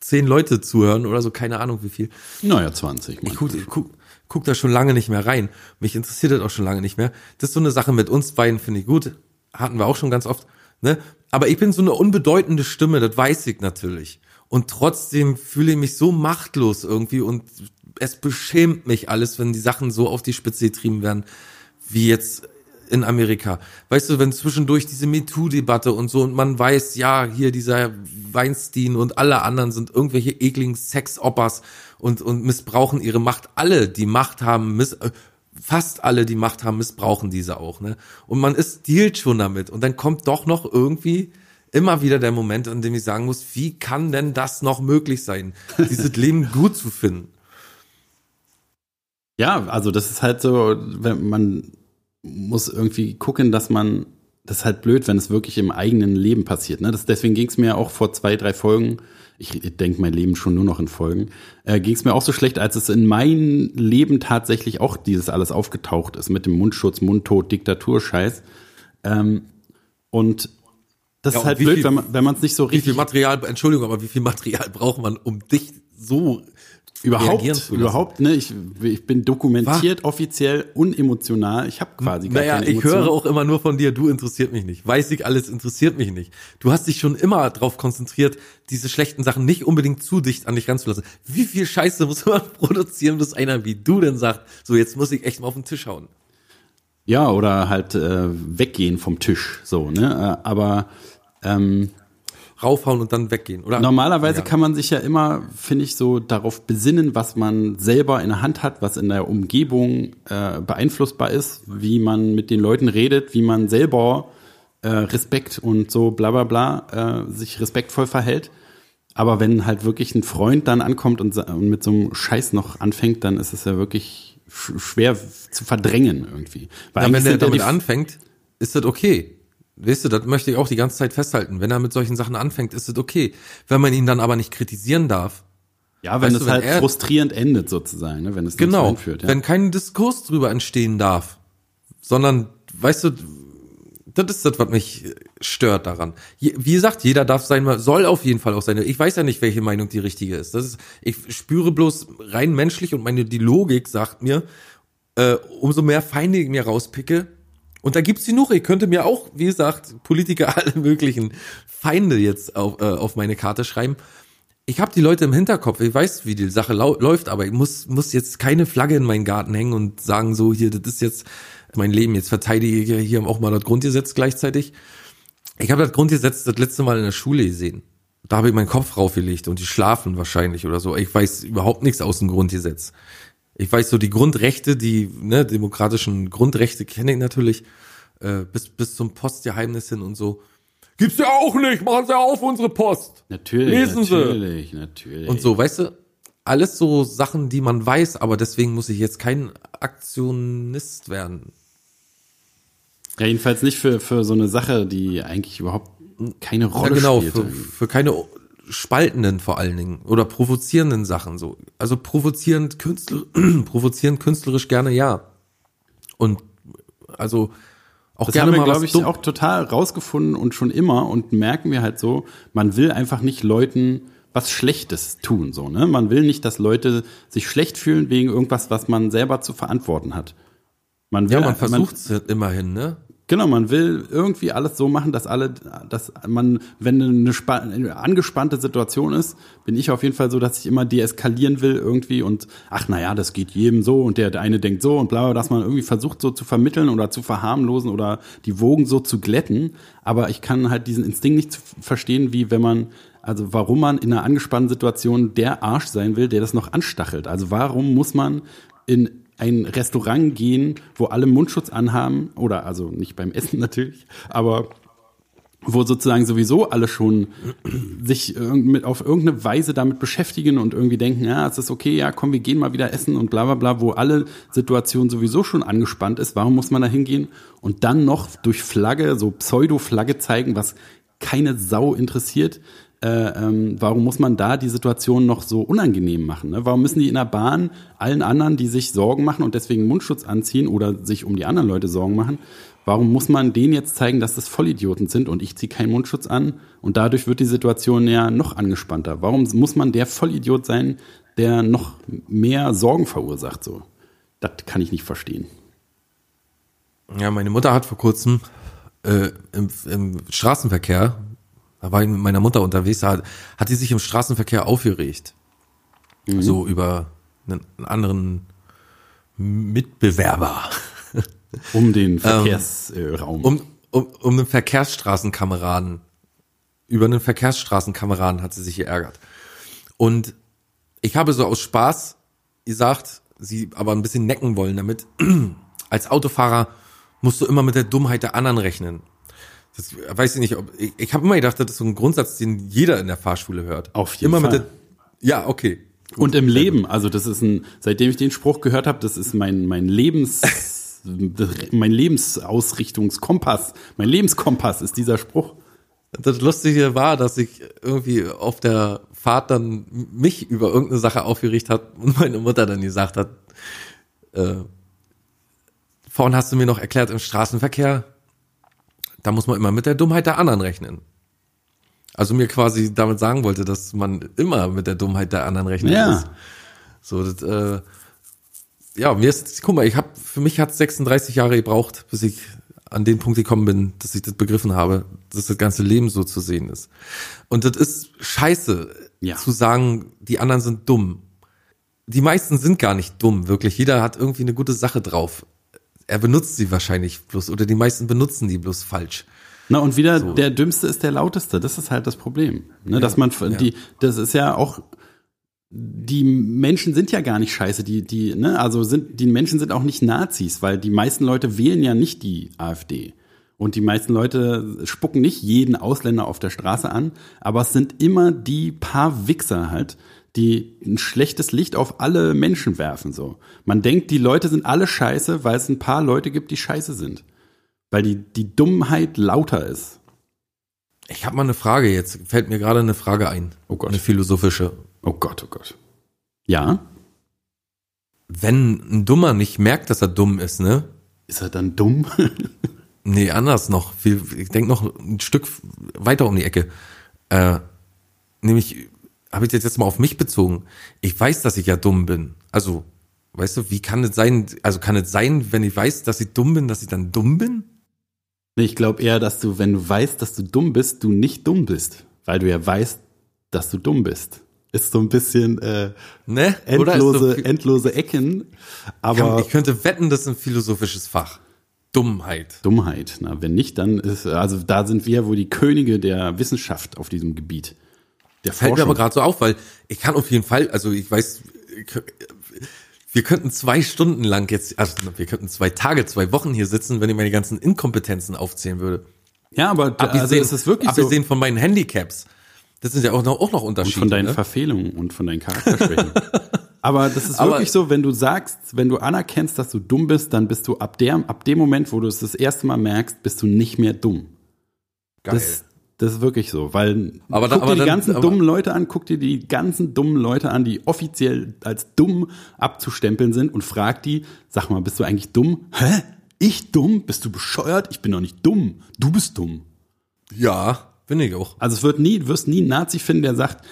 zehn Leute zuhören oder so, keine Ahnung wie viel. Naja, 20. Ich guck, ich guck, guck da schon lange nicht mehr rein. Mich interessiert das auch schon lange nicht mehr. Das ist so eine Sache mit uns beiden, finde ich gut. Hatten wir auch schon ganz oft. Ne? Aber ich bin so eine unbedeutende Stimme, das weiß ich natürlich. Und trotzdem fühle ich mich so machtlos irgendwie und es beschämt mich alles, wenn die Sachen so auf die Spitze getrieben werden, wie jetzt in Amerika. Weißt du, wenn zwischendurch diese MeToo-Debatte und so und man weiß, ja, hier dieser Weinstein und alle anderen sind irgendwelche ekligen Sexoppers und, und missbrauchen ihre Macht. Alle, die Macht haben, miss, äh, fast alle, die Macht haben, missbrauchen diese auch, ne? Und man ist dealt schon damit und dann kommt doch noch irgendwie immer wieder der Moment, an dem ich sagen muss, wie kann denn das noch möglich sein, dieses Leben gut zu finden? Ja, also das ist halt so, wenn man muss irgendwie gucken, dass man, das ist halt blöd, wenn es wirklich im eigenen Leben passiert. Ne? Das, deswegen ging es mir auch vor zwei, drei Folgen, ich denke mein Leben schon nur noch in Folgen, äh, ging es mir auch so schlecht, als es in meinem Leben tatsächlich auch dieses alles aufgetaucht ist mit dem Mundschutz, Mundtot, Diktaturscheiß. Ähm, und das Ja, ist halt blöd, viel- wenn man, es nicht so Wie viel richtig Material, Entschuldigung, aber wie viel Material braucht man, um dich so Überhaupt, überhaupt, ne? Ich, ich bin dokumentiert offiziell unemotional. Ich habe quasi gar Naja, keine ich Emotionen. höre auch immer nur von dir, du interessiert mich nicht. Weiß ich alles, interessiert mich nicht. Du hast dich schon immer darauf konzentriert, diese schlechten Sachen nicht unbedingt zu dicht an dich ranzulassen. Wie viel Scheiße muss man produzieren, bis einer wie du denn sagt, so jetzt muss ich echt mal auf den Tisch hauen. Ja, oder halt äh, weggehen vom Tisch, so, ne? Äh, aber ähm, Raufhauen und dann weggehen, oder? normalerweise Ja. kann man sich ja immer, finde ich, so darauf besinnen, was man selber in der Hand hat, was in der Umgebung äh, beeinflussbar ist, wie man mit den Leuten redet, wie man selber äh, Respekt und so bla bla bla äh, sich respektvoll verhält. Aber wenn halt wirklich ein Freund dann ankommt und, und mit so einem Scheiß noch anfängt, dann ist es ja wirklich sch schwer zu verdrängen irgendwie. Weil Ja, wenn der damit anfängt, ist das okay. Weißt du, das möchte ich auch die ganze Zeit festhalten. Wenn er mit solchen Sachen anfängt, ist das okay. Wenn man ihn dann aber nicht kritisieren darf, Ja, wenn es du, wenn halt er- frustrierend endet sozusagen, ne? wenn es nicht Genau, einführt. Ja. wenn kein Diskurs drüber entstehen darf, sondern, weißt du, das ist das, was mich stört daran. Wie gesagt, jeder darf sein, soll auf jeden Fall auch seine, ich weiß ja nicht, welche Meinung die richtige ist. Das ist, ich spüre bloß rein menschlich und meine, die Logik sagt mir, äh, umso mehr Feinde ich mir rauspicke, und da gibt's genug, ich könnte mir auch, wie gesagt, Politiker alle möglichen Feinde jetzt auf, äh, auf meine Karte schreiben, ich habe die Leute im Hinterkopf, ich weiß, wie die Sache läuft, aber ich muss, muss jetzt keine Flagge in meinen Garten hängen und sagen, so, hier, das ist jetzt mein Leben, jetzt verteidige ich hier auch mal das Grundgesetz gleichzeitig. Ich habe das Grundgesetz das letzte Mal in der Schule gesehen. Da habe ich meinen Kopf raufgelegt und die schlafen wahrscheinlich oder so. Ich weiß überhaupt nichts aus dem Grundgesetz. Ich weiß so die Grundrechte, die ne, demokratischen Grundrechte kenne ich natürlich, äh, bis, bis zum Postgeheimnis hin und so. Gibt's ja auch nicht, machen Sie auf unsere Post. Natürlich, Lesen Sie. natürlich, natürlich. Und so, weißt du? alles so Sachen, die man weiß, aber deswegen muss ich jetzt kein Aktionist werden. Ja, jedenfalls nicht für, für so eine Sache, die eigentlich überhaupt keine Rolle ja, genau, spielt. Für, für keine spaltenden vor allen Dingen oder provozierenden Sachen so. Also provozierend, Künstler, provozierend künstlerisch gerne ja. Und also auch das gerne haben wir, glaube ich, dumm- auch total rausgefunden und schon immer und merken wir halt so, man will einfach nicht Leuten was Schlechtes tun, so, ne? Man will nicht, dass Leute sich schlecht fühlen wegen irgendwas, was man selber zu verantworten hat. Man will, Ja, man versucht es immerhin, ne? Genau, man will irgendwie alles so machen, dass alle, dass man, wenn eine, eine angespannte Situation ist, bin ich auf jeden Fall so, dass ich immer deeskalieren will irgendwie und ach naja, das geht jedem so und der, der eine denkt so und bla, bla, dass man irgendwie versucht so zu vermitteln oder zu verharmlosen oder die Wogen so zu glätten. Aber ich kann halt diesen Instinkt nicht verstehen, wie wenn man, also warum man in einer angespannten Situation der Arsch sein will, der das noch anstachelt. Also warum muss man in ein Restaurant gehen, wo alle Mundschutz anhaben, oder also nicht beim Essen natürlich, aber wo sozusagen sowieso alle schon sich auf irgendeine Weise damit beschäftigen und irgendwie denken, ja, es ist okay, ja, komm, wir gehen mal wieder essen und bla bla bla, wo alle Situation sowieso schon angespannt ist, warum muss man da hingehen? Und dann noch durch Flagge, so Pseudo-Flagge zeigen, was keine Sau interessiert, äh, ähm, warum muss man da die Situation noch so unangenehm machen? Ne? Warum müssen die in der Bahn allen anderen, die sich Sorgen machen und deswegen Mundschutz anziehen oder sich um die anderen Leute Sorgen machen, warum muss man denen jetzt zeigen, dass das Vollidioten sind und ich ziehe keinen Mundschutz an und dadurch wird die Situation ja noch angespannter? Warum muss man der Vollidiot sein, der noch mehr Sorgen verursacht? So, das kann ich nicht verstehen. Ja, meine Mutter hat vor kurzem äh, im, im Straßenverkehr, da war ich mit meiner Mutter unterwegs, da hat, hat die sich im Straßenverkehr aufgeregt. So über einen, einen anderen Mitbewerber. Um den Verkehrsraum. Um, um, um einen Verkehrsstraßenkameraden, über einen Verkehrsstraßenkameraden hat sie sich geärgert. Und ich habe so aus Spaß gesagt, sie aber ein bisschen necken wollen damit, als Autofahrer musst du immer mit der Dummheit der anderen rechnen. Das weiß ich nicht, ob ich, ich habe immer gedacht, das ist so ein Grundsatz, den jeder in der Fahrschule hört. Auf jeden immer Fall. Der, ja, okay. Gut. Und im Leben, also das ist ein, seitdem ich den Spruch gehört habe, das ist mein, mein Lebens, mein Lebensausrichtungskompass, mein Lebenskompass ist dieser Spruch. Das Lustige war, dass ich irgendwie auf der Fahrt dann mich über irgendeine Sache aufgeregt hat und meine Mutter dann gesagt hat, äh, vorhin hast du mir noch erklärt, im Straßenverkehr, da muss man immer mit der Dummheit der anderen rechnen. Also mir quasi damit sagen wollte, dass man immer mit der Dummheit der anderen rechnen Ja. muss. So, das, äh, ja, mir ist, guck mal, ich habe, für mich hat 36 Jahre gebraucht, bis ich an den Punkt gekommen bin, dass ich das begriffen habe, dass das ganze Leben so zu sehen ist. Und das ist scheiße, Ja. zu sagen, die anderen sind dumm. Die meisten sind gar nicht dumm, wirklich. Jeder hat irgendwie eine gute Sache drauf. Er benutzt sie wahrscheinlich bloß, oder die meisten benutzen die bloß falsch. Na und wieder der Dümmste ist der Lauteste. Das ist halt das Problem. Ne, dass man die, das ist ja auch die Menschen sind ja gar nicht scheiße, die, die, ne, also sind, die Menschen sind auch nicht Nazis, weil die meisten Leute wählen ja nicht die AfD. Und die meisten Leute spucken nicht jeden Ausländer auf der Straße an, aber es sind immer die paar Wichser halt, die ein schlechtes Licht auf alle Menschen werfen, so. Man denkt, die Leute sind alle scheiße, weil es ein paar Leute gibt, die scheiße sind. Weil die, die Dummheit lauter ist. Ich habe mal eine Frage jetzt, fällt mir gerade eine Frage ein. Oh Gott. Eine philosophische. Oh Gott, oh Gott. Ja? Wenn ein Dummer nicht merkt, dass er dumm ist, ne? Ist er dann dumm? Nee, anders noch. Ich denke noch ein Stück weiter um die Ecke. Äh, nämlich, habe ich das jetzt mal auf mich bezogen. Ich weiß, dass ich ja dumm bin. Also, weißt du, wie kann es sein, also kann es sein, wenn ich weiß, dass ich dumm bin, dass ich dann dumm bin? Ich glaube eher, dass du, wenn du weißt, dass du dumm bist, du nicht dumm bist. Weil du ja weißt, dass du dumm bist. Ist so ein bisschen äh, Ne? Endlose, so, endlose Ecken, aber kann, ich könnte wetten, das ist ein philosophisches Fach. Dummheit. Dummheit. Na, wenn nicht, dann ist, also da sind wir wohl die Könige der Wissenschaft auf diesem Gebiet. Der Fällt mir Forschung. aber gerade so auf, weil ich kann auf jeden Fall, also ich weiß, wir könnten zwei Stunden lang jetzt, also wir könnten zwei Tage, zwei Wochen hier sitzen, wenn ich meine ganzen Inkompetenzen aufzählen würde. ja, aber also Abgesehen, ist es wirklich so. abgesehen von meinen Handicaps. Das sind ja auch noch, auch noch Und Unterschiede. von deinen ne? Verfehlungen und von deinen Charakterschwächen. Aber das ist Aber- wirklich so, wenn du sagst, wenn du anerkennst, dass du dumm bist, dann bist du ab, der, ab dem Moment, wo du es das erste Mal merkst, bist du nicht mehr dumm. Geil. Das, das ist wirklich so, weil Aber guck da- dir aber die dann- ganzen dummen Leute an, guck dir die ganzen dummen Leute an, die offiziell als dumm abzustempeln sind und frag die, sag mal, bist du eigentlich dumm? Hä? Ich dumm? Bist du bescheuert? Ich bin doch nicht dumm. Du bist dumm. ja, bin ich auch. Also es wird nie, du wirst nie einen Nazi finden, der sagt,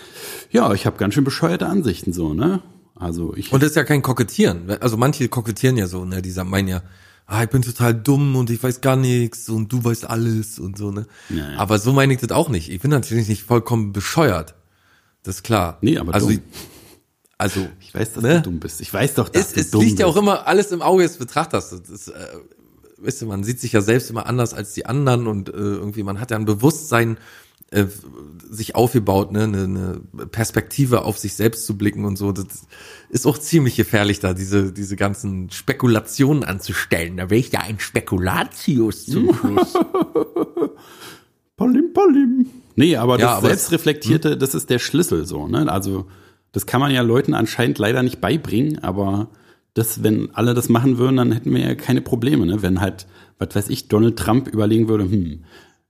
ja, ich habe ganz schön bescheuerte Ansichten so, ne? Also ich Und das ist ja kein Kokettieren. Also manche kokettieren ja so, ne? Die sagen, meinen ja, ah, ich bin total dumm und ich weiß gar nichts und du weißt alles und so, ne? Ja, ja. Aber so meine ich das auch nicht. Ich bin natürlich nicht vollkommen bescheuert. Das ist klar. Nee, aber also, dumm. also ich weiß, dass ne? du dumm bist. Ich weiß doch, dass es, du es dumm liegt ja auch bist. immer alles im Auge des Betrachters. Das ist, äh, weißt du, man sieht sich ja selbst immer anders als die anderen und äh, irgendwie man hat ja ein Bewusstsein äh, sich aufgebaut, ne, eine, eine Perspektive auf sich selbst zu blicken und so. Das ist auch ziemlich gefährlich, da diese diese ganzen Spekulationen anzustellen. Da wäre ich ja ein Spekulatius zum Schluss. Palim, palim. Nee, aber das Ja, aber Selbstreflektierte, das ist der Schlüssel so, ne? Also, das kann man ja Leuten anscheinend leider nicht beibringen, aber das, wenn alle das machen würden, dann hätten wir ja keine Probleme, ne? Wenn halt, was weiß ich, Donald Trump überlegen würde, hm,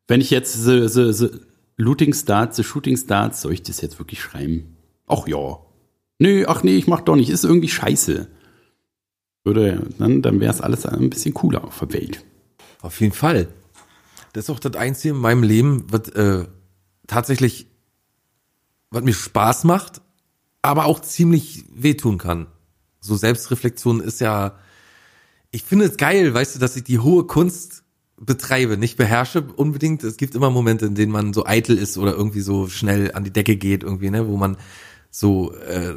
wenn ich jetzt the, the, the Looting Starts, the Shooting Starts, soll ich das jetzt wirklich schreiben? Ach ja. Nee, ach nee, ich mach doch nicht, ist irgendwie scheiße. Würde, dann, dann wäre es alles ein bisschen cooler auf der Welt. Auf jeden Fall. Das ist auch das Einzige in meinem Leben, was äh, tatsächlich, was mir Spaß macht, aber auch ziemlich wehtun kann. So Selbstreflexion ist ja, ich finde es geil, weißt du, dass ich die hohe Kunst betreibe, nicht beherrsche unbedingt. Es gibt immer Momente, in denen man so eitel ist oder irgendwie so schnell an die Decke geht, irgendwie, ne, wo man so äh,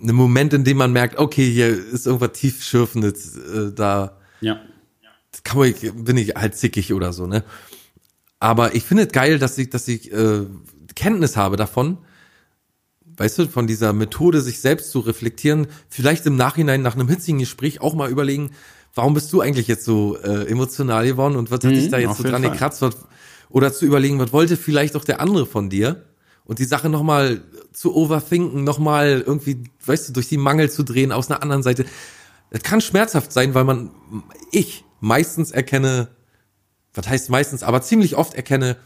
einen Moment, in dem man merkt, okay, hier ist irgendwas tiefschürfendes äh, da Ja. kann man, bin ich halt zickig oder so, ne? Aber ich finde es geil, dass ich, dass ich äh, Kenntnis habe davon, weißt du, von dieser Methode, sich selbst zu reflektieren, vielleicht im Nachhinein nach einem hitzigen Gespräch auch mal überlegen, warum bist du eigentlich jetzt so äh, emotional geworden und was hat dich da jetzt so dran Fall. gekratzt? Was, oder zu überlegen, was wollte vielleicht auch der andere von dir? Und die Sache nochmal zu overthinken, nochmal irgendwie, weißt du, durch die Mangel zu drehen aus einer anderen Seite. Das kann schmerzhaft sein, weil man, ich meistens erkenne, was heißt meistens, aber ziemlich oft erkenne,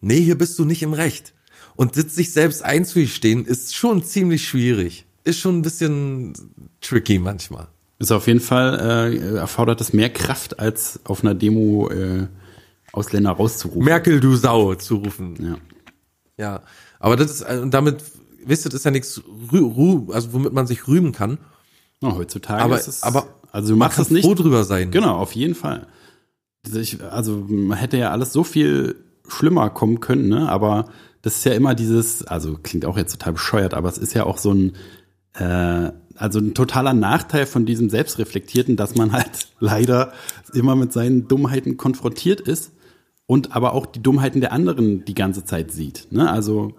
nee, hier bist du nicht im Recht. Und sich selbst einzugestehen, ist schon ziemlich schwierig. Ist schon ein bisschen tricky manchmal. Ist auf jeden Fall, äh, erfordert es mehr Kraft, als auf einer Demo äh, Ausländer rauszurufen. Merkel, du Sau, zu rufen. Ja. Ja, aber das ist, äh, und damit, wisst ihr, das ist ja nichts, also womit man sich rühmen kann. Ja, heutzutage Aber- ist es, aber also du machst es nicht. froh drüber sein. Genau, auf jeden Fall. Also Ich, also man hätte ja alles so viel schlimmer kommen können, ne? Aber das ist ja immer dieses, also klingt auch jetzt total bescheuert, aber es ist ja auch so ein, äh, also ein totaler Nachteil von diesem Selbstreflektierten, dass man halt leider immer mit seinen Dummheiten konfrontiert ist und aber auch die Dummheiten der anderen die ganze Zeit sieht. Ne? Also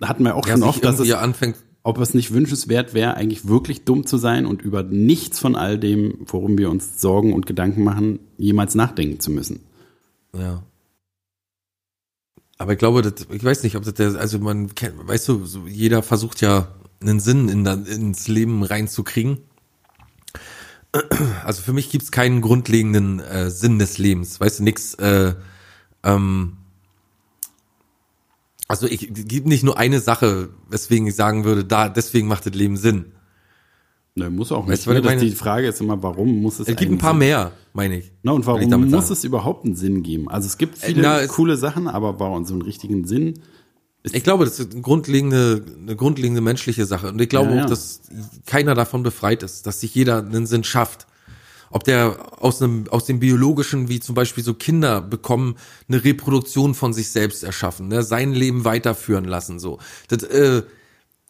da hatten wir auch Ja, schon oft, dass es, anfängt, ob es nicht wünschenswert wäre, eigentlich wirklich dumm zu sein und über nichts von all dem, worum wir uns Sorgen und Gedanken machen, jemals nachdenken zu müssen. Ja. Aber ich glaube, das, ich weiß nicht, ob das der, also man kennt, weißt du, jeder versucht ja einen Sinn in, da- ins Leben reinzukriegen. Also für mich gibt's keinen grundlegenden äh, Sinn des Lebens, weißt du, nix, äh, ähm, also ich gibt nicht nur eine Sache, weswegen ich sagen würde, da deswegen macht das Leben Sinn. Ne, muss auch Weißt nicht. was Ne, das, meine? die Frage ist immer, warum muss es Es gibt ein paar Sinn- mehr, meine ich. Na, und warum damit muss sagen. es überhaupt einen Sinn geben? Also es gibt viele na, es- coole Sachen, aber warum so einen richtigen Sinn? Ich glaube, das ist eine grundlegende, eine grundlegende menschliche Sache. Und ich glaube Ja, ja. auch, dass keiner davon befreit ist, dass sich jeder einen Sinn schafft. Ob der aus einem, aus dem biologischen, wie zum Beispiel so Kinder bekommen, eine Reproduktion von sich selbst erschaffen, ne, sein Leben weiterführen lassen, so. Das, äh,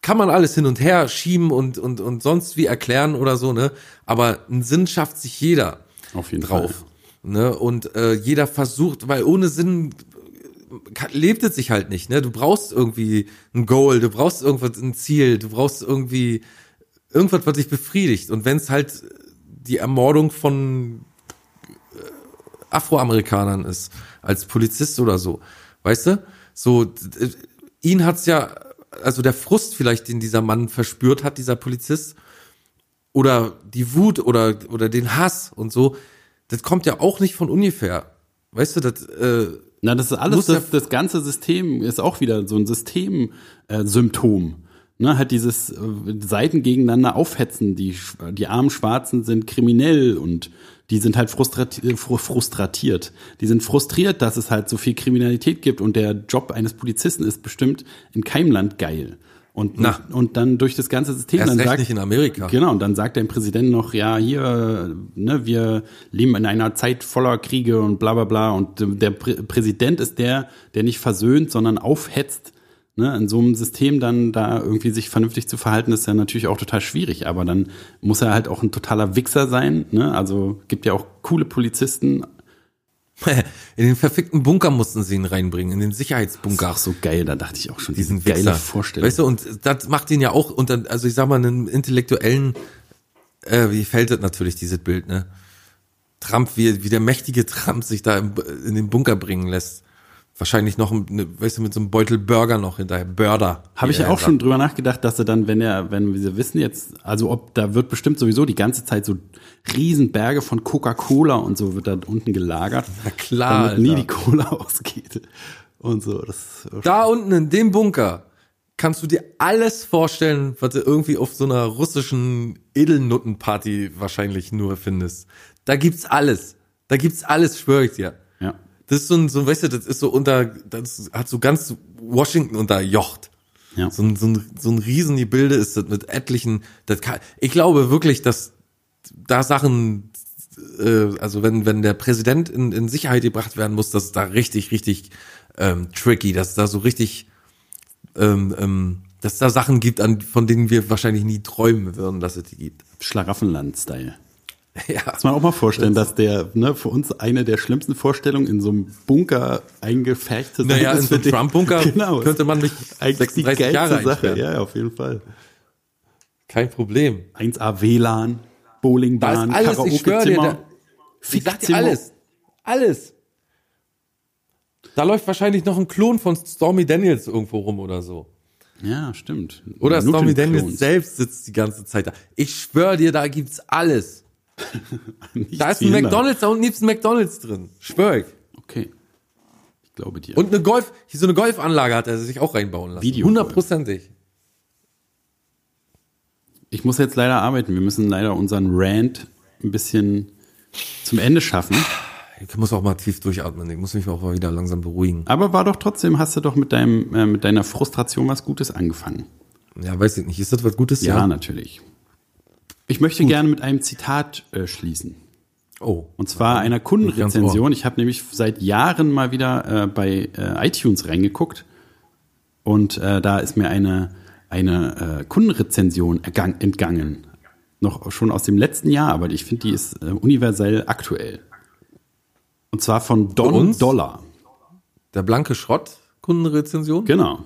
kann man alles hin und her schieben und, und, und sonst wie erklären oder so, ne. Aber einen Sinn schafft sich jeder Auf jeden drauf. Ne? Und äh, jeder versucht, weil ohne Sinn lebt es sich halt nicht. Ne? Du brauchst irgendwie ein Goal, du brauchst irgendwas, ein Ziel, du brauchst irgendwie irgendwas, was dich befriedigt. Und wenn es halt die Ermordung von äh, Afroamerikanern ist, als Polizist oder so, weißt du? So, d- ihn hat's ja, also der Frust vielleicht, den dieser Mann verspürt hat, dieser Polizist, oder die Wut oder, oder den Hass und so, das kommt ja auch nicht von ungefähr. Weißt du, das, äh, Na, das ist alles, das, das ganze System ist auch wieder so ein Systemsymptom. Äh, ne, halt dieses äh, Seiten gegeneinander aufhetzen. Die, die armen Schwarzen sind kriminell und die sind halt frustrati äh, fru- frustratiert. Die sind frustriert, dass es halt so viel Kriminalität gibt und der Job eines Polizisten ist bestimmt in keinem Land geil. Und, Na. und dann durch das ganze System erst dann recht sagt, nicht in Amerika. Genau, und dann sagt der Präsident noch, ja, hier, ne, wir leben in einer Zeit voller Kriege und bla bla bla. Und der Prä Präsident ist der, der nicht versöhnt, sondern aufhetzt. Ne, in so einem System dann da irgendwie sich vernünftig zu verhalten, ist ja natürlich auch total schwierig. Aber dann muss er halt auch ein totaler Wichser sein. Ne? Also gibt ja auch coole Polizisten. In den verfickten Bunker mussten sie ihn reinbringen, in den Sicherheitsbunker. Ach so geil, da dachte ich auch schon, diesen diese geile. Vorstellung. Weißt du, und das macht ihn ja auch unter, also ich sag mal, einen intellektuellen, äh, wie fällt das natürlich, dieses Bild, ne? Trump, wie, wie der mächtige Trump sich da im, in den Bunker bringen lässt. Wahrscheinlich noch, ne, weißt du, mit so einem Beutel Burger noch hinterher, Burger. Habe ich ja auch sagt. schon drüber nachgedacht, dass er dann, wenn er, wenn wir wissen jetzt, also ob da wird bestimmt sowieso die ganze Zeit so Riesenberge von Coca-Cola und so wird da unten gelagert. Na klar, Damit nie Alter. die Cola ausgeht. Und so. Das Da unten in dem Bunker kannst du dir alles vorstellen, was du irgendwie auf so einer russischen Edelnuttenparty wahrscheinlich nur findest. Da gibt's alles. Da gibt's alles, schwöre ich dir. Das ist so ein, so, weißt du, das ist so unter, das hat so ganz Washington unterjocht. Ja. So ein, so ein, so ein Riesengebilde ist das mit etlichen, das kann, ich glaube wirklich, dass da Sachen, äh, also wenn, wenn der Präsident in, in Sicherheit gebracht werden muss, das ist da richtig, richtig ähm, tricky, dass da so richtig, ähm, ähm, dass da Sachen gibt, an, von denen wir wahrscheinlich nie träumen würden, dass es die gibt. Schlaraffenland-Style. Ja. Muss man auch mal vorstellen, dass der, ne, für uns eine der schlimmsten Vorstellungen in so einem Bunker eingefärbt sein Naja, in ist so einem Trump-Bunker genau, könnte man mich eigentlich die 36 geilste Jahre Sache. Ja, auf jeden Fall. Kein Problem. 1A WLAN, Bowlingbahn, ist alles, ich schwöre dir, Karaoke-Zimmer. da, ich sag dir alles. Alles. Da läuft wahrscheinlich noch ein Klon von Stormy Daniels irgendwo rum oder so. Ja, stimmt. Oder Stormy. Daniels selbst sitzt die ganze Zeit da. Ich schwöre dir, da gibt's alles. Da ist ein. McDonalds, da unten gibt's ein McDonalds drin. Schwör. Okay. Ich glaube dir. Und eine Golf, hier so eine Golfanlage hat er sich auch reinbauen lassen. Videogolf. Hundertprozentig. ich muss jetzt leider arbeiten. Wir müssen leider unseren Rant ein bisschen zum Ende schaffen. Ich muss auch mal tief durchatmen. Ich muss mich auch mal wieder langsam beruhigen. Aber war doch trotzdem, hast du doch mit deinem, äh, mit deiner Frustration was Gutes angefangen. Ja, weiß ich nicht. Ist das was Gutes? Ja, natürlich. Ich möchte gerne mit einem Zitat äh, schließen. Oh. Und zwar einer Kundenrezension. Ich habe nämlich seit Jahren mal wieder äh, bei äh, iTunes reingeguckt und äh, da ist mir eine, eine äh, Kundenrezension ergang, entgangen. Noch schon aus dem letzten Jahr, aber ich finde, die ist äh, universell aktuell. Und zwar von Don? Dollar. Der blanke Schrott, Kundenrezension? Genau.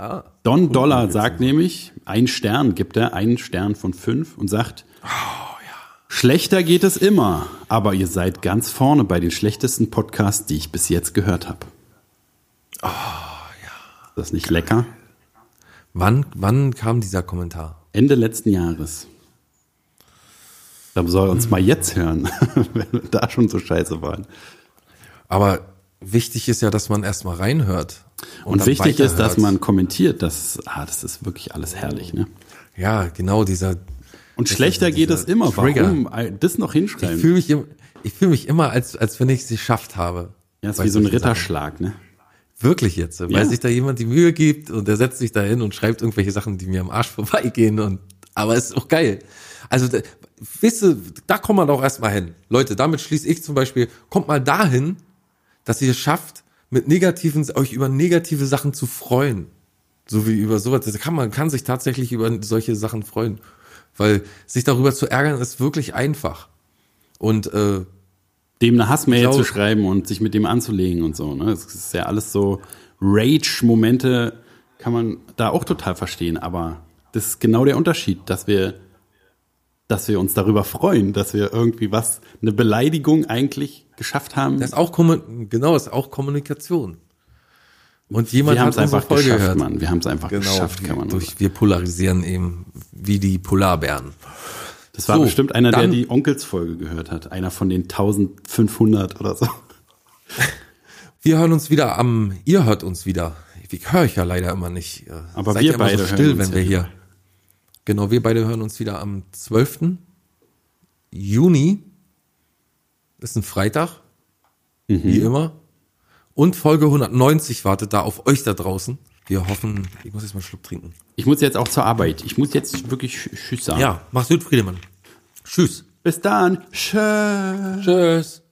Ah. Don Dollar sagt nämlich, ein Stern gibt er, einen Stern von fünf und sagt, schlechter geht es immer, aber ihr seid ganz vorne bei den schlechtesten Podcasts, die ich bis jetzt gehört habe. Oh, ja. Ist das nicht lecker? Wann, wann kam dieser Kommentar? Ende letzten Jahres. Da soll er uns mal jetzt hören, wenn wir da schon so scheiße waren. Aber wichtig ist ja, dass man erstmal reinhört. Und, dann wichtig ist, dass man kommentiert, das, ah, das ist wirklich alles herrlich, ne? Ja, genau, dieser. Und schlechter geht es immer. Trigger. Warum das noch Ich hinschreiben? fühle mich, ich fühl mich immer, als, als wenn ich es geschafft habe. Ja, ist wie so ein solchen Sachen. Ritterschlag, ne? Wirklich jetzt, weil Ja. sich da jemand die Mühe gibt und der setzt sich da hin und schreibt irgendwelche Sachen, die mir am Arsch vorbeigehen und, aber es ist auch geil. Also, da, wisst ihr, da kommt man doch erstmal hin. Leute, damit schließe ich zum Beispiel, kommt mal dahin, dass ihr es schafft, mit negativen, euch über negative Sachen zu freuen. So wie über sowas. Das kann man kann sich tatsächlich über solche Sachen freuen. Weil sich darüber zu ärgern ist wirklich einfach. Und äh, Dem eine Hassmail zu schreiben und sich mit dem anzulegen und so, ne? Das ist ja alles so Rage-Momente kann man da auch total verstehen, aber das ist genau der Unterschied, dass wir, dass wir uns darüber freuen, dass wir irgendwie was, eine Beleidigung eigentlich geschafft haben. Das ist auch genau, ist auch Kommunikation. Und jemand wir hat einfach Folge geschafft, gehört. Mann. Wir haben es einfach Genau, geschafft, kann man durch, sagen. wir polarisieren eben wie die Polarbären. Das war So, bestimmt einer, der die Onkelsfolge gehört hat. Einer von den 1500 oder so. Wir hören uns wieder am, ihr hört uns wieder. Ich höre euch ja leider immer nicht. Aber seid wir ja beide so hören still, uns wenn wir hier. Genau, wir beide hören uns wieder am 12. Juni. Ist ein Freitag. Mhm. Wie immer. Und Folge 190 wartet da auf euch da draußen. Wir hoffen, ich muss jetzt mal einen Schluck trinken. Ich muss jetzt auch zur Arbeit. Ich muss jetzt wirklich Sch- Tschüss sagen. Ja, mach's gut, Friedemann. Tschüss. Bis dann. Tschüss. Tschüss.